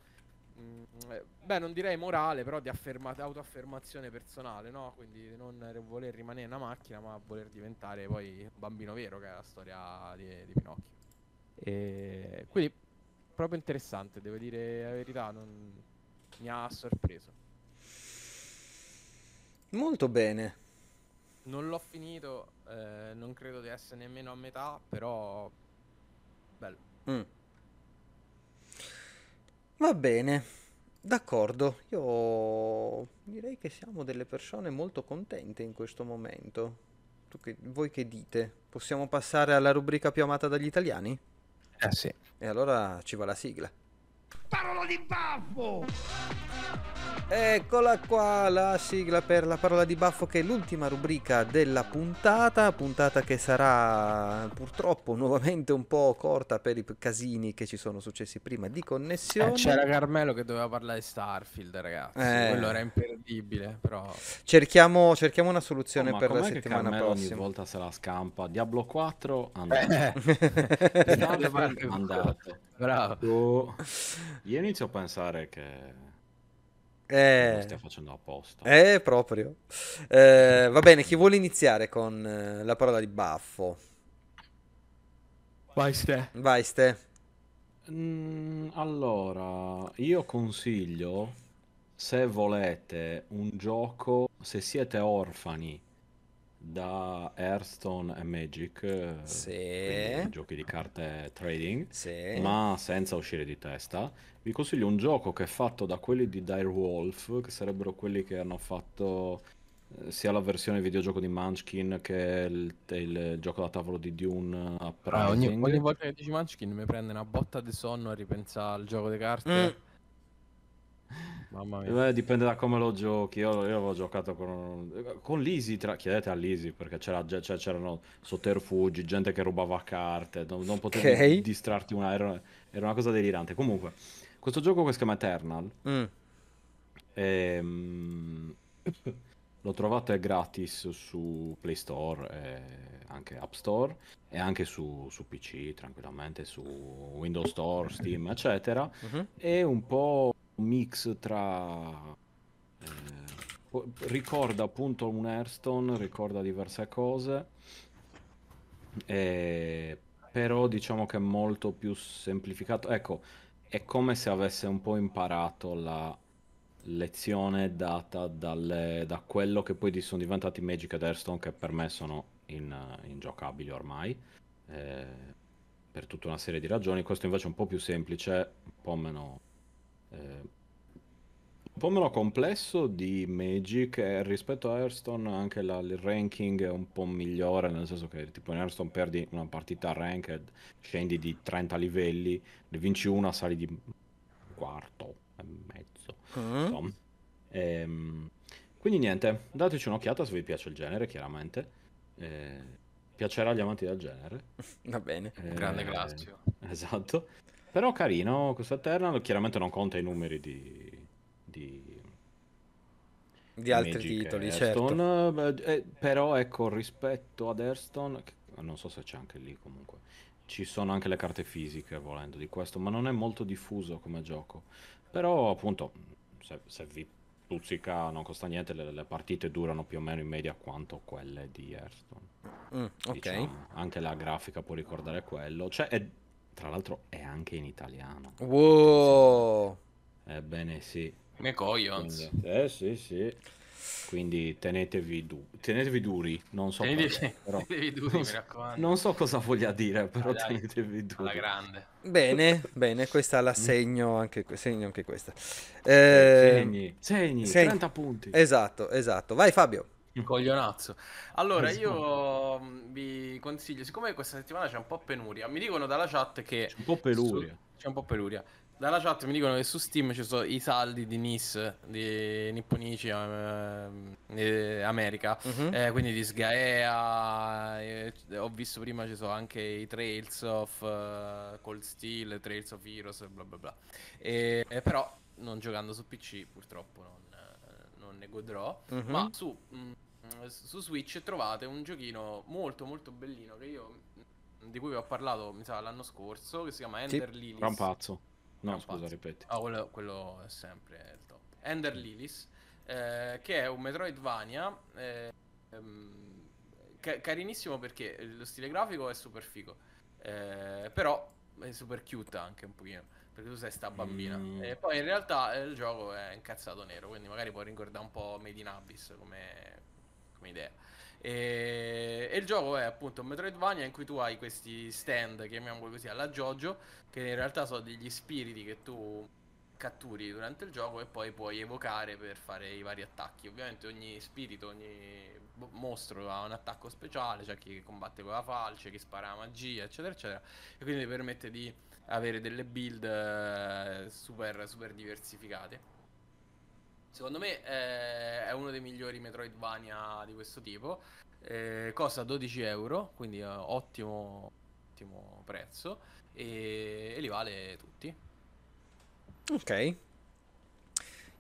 mm, eh, beh, non direi morale, però di afferma- autoaffermazione personale, no? Quindi non voler rimanere una macchina, ma voler diventare poi un bambino vero, che è la storia di, di Pinocchio. E quindi proprio interessante, devo dire la verità, non- mi ha sorpreso. Molto bene. Non l'ho finito, eh, non credo di essere nemmeno a metà, però bello. Mm. Va bene, d'accordo. Io direi che siamo delle persone molto contente in questo momento. Tu che- voi che dite? Possiamo passare alla rubrica più amata dagli italiani? Eh sì. E allora ci va la sigla. Parola di baffo! Eccola qua la sigla per la parola di baffo che è l'ultima rubrica della puntata, puntata che sarà purtroppo nuovamente un po' corta per i casini che ci sono successi prima di connessione. Eh, c'era Carmelo che doveva parlare di Starfield, ragazzi. Eh. Quello era imperdibile, però... Cerchiamo, cerchiamo una soluzione Oh, per la settimana Carmelo ogni prossima. volta se la scampa? Diablo 4 andato. Eh, Starfield andato. Bravo. Oh, Io inizio a pensare che lo Eh, stia facendo apposta. eh, proprio. Eh, va bene, chi vuole iniziare con eh, la parola di baffo? Vai, Ste. Vai, Ste. Mm, allora, io consiglio, se volete, un gioco, se siete orfani da Hearthstone e Magic, eh, Sì. quindi giochi di carte trading, Sì. ma senza uscire di testa, vi consiglio un gioco che è fatto da quelli di Direwolf, che sarebbero quelli che hanno fatto eh, sia la versione videogioco di Munchkin che il, il gioco da tavolo di Dune Ah, ogni, ogni volta che dici Munchkin mi prende una botta di sonno a ripensare al gioco di carte. Mm. Mamma mia. Eh, dipende da come lo giochi. Io, io avevo giocato con, con l'Easy. Tra... Chiedete all'Easy perché c'era, cioè, c'erano sotterfugi, gente che rubava carte. Non, non potevi Ok. distrarti una. Era, era una cosa delirante. Comunque, questo gioco che si chiama Eternal. Mm. ehm, lo trovate gratis su Play Store e anche App Store e anche su, su PC tranquillamente, su Windows Store, Steam, eccetera Mhm. è un po' mix tra eh, ricorda appunto un Hearthstone, ricorda diverse cose, eh, però diciamo che è molto più semplificato. Ecco, è come se avesse un po' imparato la lezione data dalle- da quello che poi sono diventati Magic ed Hearthstone, che per me sono in- ingiocabili ormai, eh, per tutta una serie di ragioni. Questo invece è un po' più semplice, un po' meno, eh, un po' meno complesso di Magic e rispetto a Hearthstone anche la- il ranking è un po' migliore, nel senso che tipo in Hearthstone perdi una partita ranked, scendi di 30 livelli, ne vinci una, sali di quarto e mezzo. Mm. Insomma. Ehm, Quindi niente, dateci un'occhiata se vi piace il genere, chiaramente. Eh, piacerà agli amanti del genere. Va bene. Eh, Grande classico. Esatto. Però carino questo Eternal, chiaramente non conta i numeri di... di... Di altri Magic titoli, certo. eh, però ecco, rispetto ad Hearthstone, che- non so se c'è anche lì comunque, ci sono anche le carte fisiche volendo di questo, ma non è molto diffuso come gioco. Però appunto, se, se vi stuzzica non costa niente, le, le partite durano più o meno in media quanto quelle di Hearthstone. Mm, ok. diciamo. Anche la grafica può ricordare quello. Cioè, è- tra l'altro è anche in italiano. Wow. Ebbene sì. Me coglions. Quindi- eh sì, sì. Quindi tenetevi, du- tenetevi duri, non so Tenetevi- perché, però- tenetevi duri, non mi so- raccomando. Non so cosa voglia dire, però Dai, dai. tenetevi duri. Alla grande. Bene, bene, questa la segno anche, segno anche questa. Eh, Segni, segni, segni. 30 punti. Esatto, esatto. Vai Fabio. Coglionazzo. Allora, io mh, vi consiglio, siccome questa settimana c'è un po' penuria, mi dicono dalla chat che... C'è un po' peluria. su- c'è un po' peluria. Dalla chat mi dicono che su Steam ci sono i saldi di NIS, di Nipponici eh, America, Mhm. eh, quindi di Sgaea, eh, ho visto prima ci sono anche i Trails of eh, Cold Steel, Trails of Heroes, bla bla bla. E, però non giocando su PC purtroppo non, eh, non ne godrò. Mhm. Ma su, mm, su Switch trovate un giochino molto molto bellino che io di cui vi ho parlato mi sa l'anno scorso che si chiama Sì. Ender Lilies. Gran pazzo. No, Gran scusa, pazzo. ripeti. Ah, quello, quello è sempre il top. Ender Lilies, eh, che è un Metroidvania eh, ehm, ca- carinissimo perché lo stile grafico è super figo, eh, però è super cute anche un pochino, perché tu sei sta bambina. Mm. E poi in realtà eh, il gioco è incazzato nero, quindi magari può ricordare un po' Made in Abyss come, come idea. E, e il gioco è appunto un Metroidvania in cui tu hai questi stand, chiamiamoli così, alla JoJo, che in realtà sono degli spiriti che tu catturi durante il gioco e poi puoi evocare per fare i vari attacchi. Ovviamente ogni spirito, ogni mostro ha un attacco speciale, c'è chi combatte con la falce, chi spara la magia, eccetera, eccetera. E quindi ti permette di avere delle build eh, super, super diversificate. Secondo me eh, è uno dei migliori Metroidvania di questo tipo. Eh, costa 12 euro, quindi eh, ottimo, ottimo prezzo. E, e li vale tutti. Ok.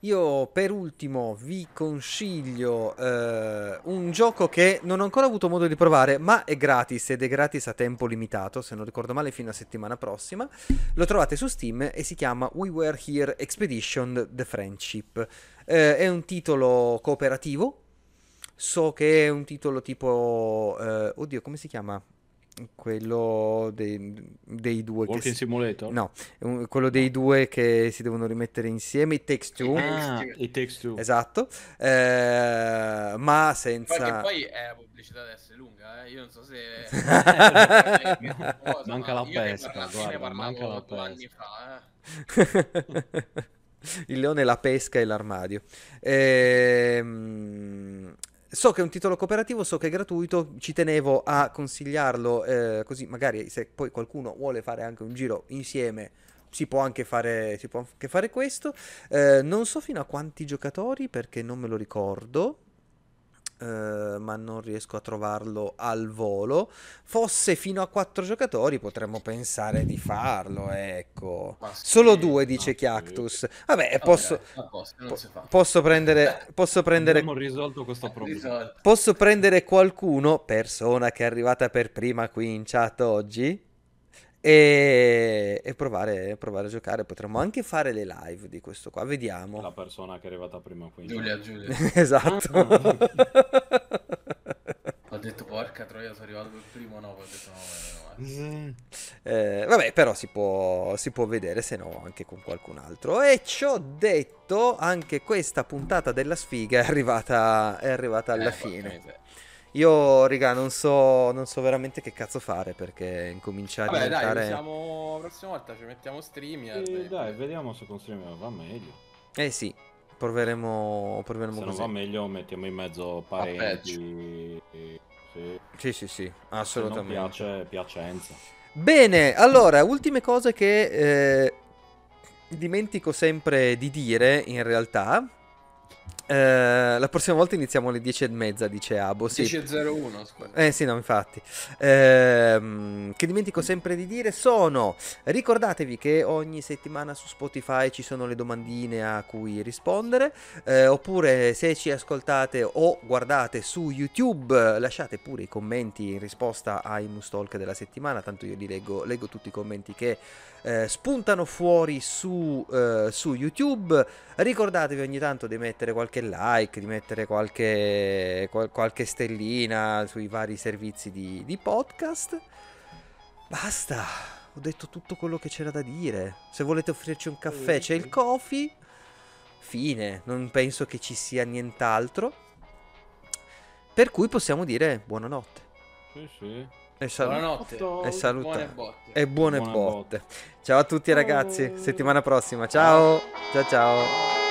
Io per ultimo vi consiglio eh, un gioco che non ho ancora avuto modo di provare, ma è gratis ed è gratis a tempo limitato, se non ricordo male fino a settimana prossima. Lo trovate su Steam e si chiama We Were Here Expedition The Friendship. Eh, è un titolo cooperativo. So che è un titolo tipo... eh, oddio, come si chiama? Quello dei, dei due che Walking si- Simulator? No, quello dei due che si devono rimettere insieme, It Takes Two. Ah, It Takes Two. Esatto, eh, ma Perché senza... poi è la pubblicità deve essere lunga, eh. Io non so se. Manca la pesca, guarda, manca la due anni pesca. fa, eh. Il leone, la pesca e l'armadio. Ehm, so che è un titolo cooperativo, so che è gratuito, ci tenevo a consigliarlo, eh, così magari se poi qualcuno vuole fare anche un giro insieme, si può anche fare, può anche fare questo. Eh, non so fino a quanti giocatori perché non me lo ricordo. Eh, ma non riesco a trovarlo al volo. Fosse fino a quattro giocatori, potremmo pensare di farlo. Ecco, sì, solo due, dice. Chiactus. Vabbè, posso, non po- si fa. posso prendere, posso prendere, Abbiamo risolto questo problema. Posso prendere qualcuno, persona che è arrivata per prima qui in chat oggi, e, e provare, provare a giocare. Potremmo anche fare le live di questo qua, vediamo. La persona che è arrivata prima qui. Giulia, Giulia. esatto. Ho detto porca troia, sono arrivato per primo, no, ho detto no, no, no, no. Eh, vabbè, però si può, si può vedere, se no anche con qualcun altro. E ciò detto, anche questa puntata della sfiga è arrivata, è arrivata alla Eh, fine. Io, raga, non so, non so veramente che cazzo fare perché incomincia a Vabbè, dai, diventare... siamo... la prossima volta ci mettiamo stream. Eh, dai, vediamo se con stream va meglio. Eh sì, proveremo, proveremo Se non così. va meglio mettiamo in mezzo parenti. Sì. Sì, sì, sì, Se non assolutamente. piace, Piacenza. Bene, allora, ultime cose che eh, dimentico sempre di dire in realtà. Eh, la prossima volta iniziamo alle 10 e mezza, dice Abo. Sì. 10.01, scusa. Eh sì, no, infatti. Ehm, che dimentico sempre di dire sono, ricordatevi che ogni settimana su Spotify ci sono le domandine a cui rispondere, eh, oppure se ci ascoltate o guardate su YouTube lasciate pure i commenti in risposta ai Mustalk della settimana, tanto io li leggo, leggo tutti i commenti che eh, spuntano fuori su, eh, su YouTube. Ricordatevi ogni tanto di mettere qualche like, di mettere qualche, qual- qualche stellina sui vari servizi di, di podcast. Basta, ho detto tutto quello che c'era da dire. Se volete offrirci un caffè, c'è il coffee. Fine, non penso che ci sia nient'altro. Per cui possiamo dire buonanotte. Sì, sì. E, sal- Buonanotte. e saluta- Buone botte. e buone, Buone botte. Ciao a tutti ragazzi, settimana prossima. Ciao. Ciao ciao.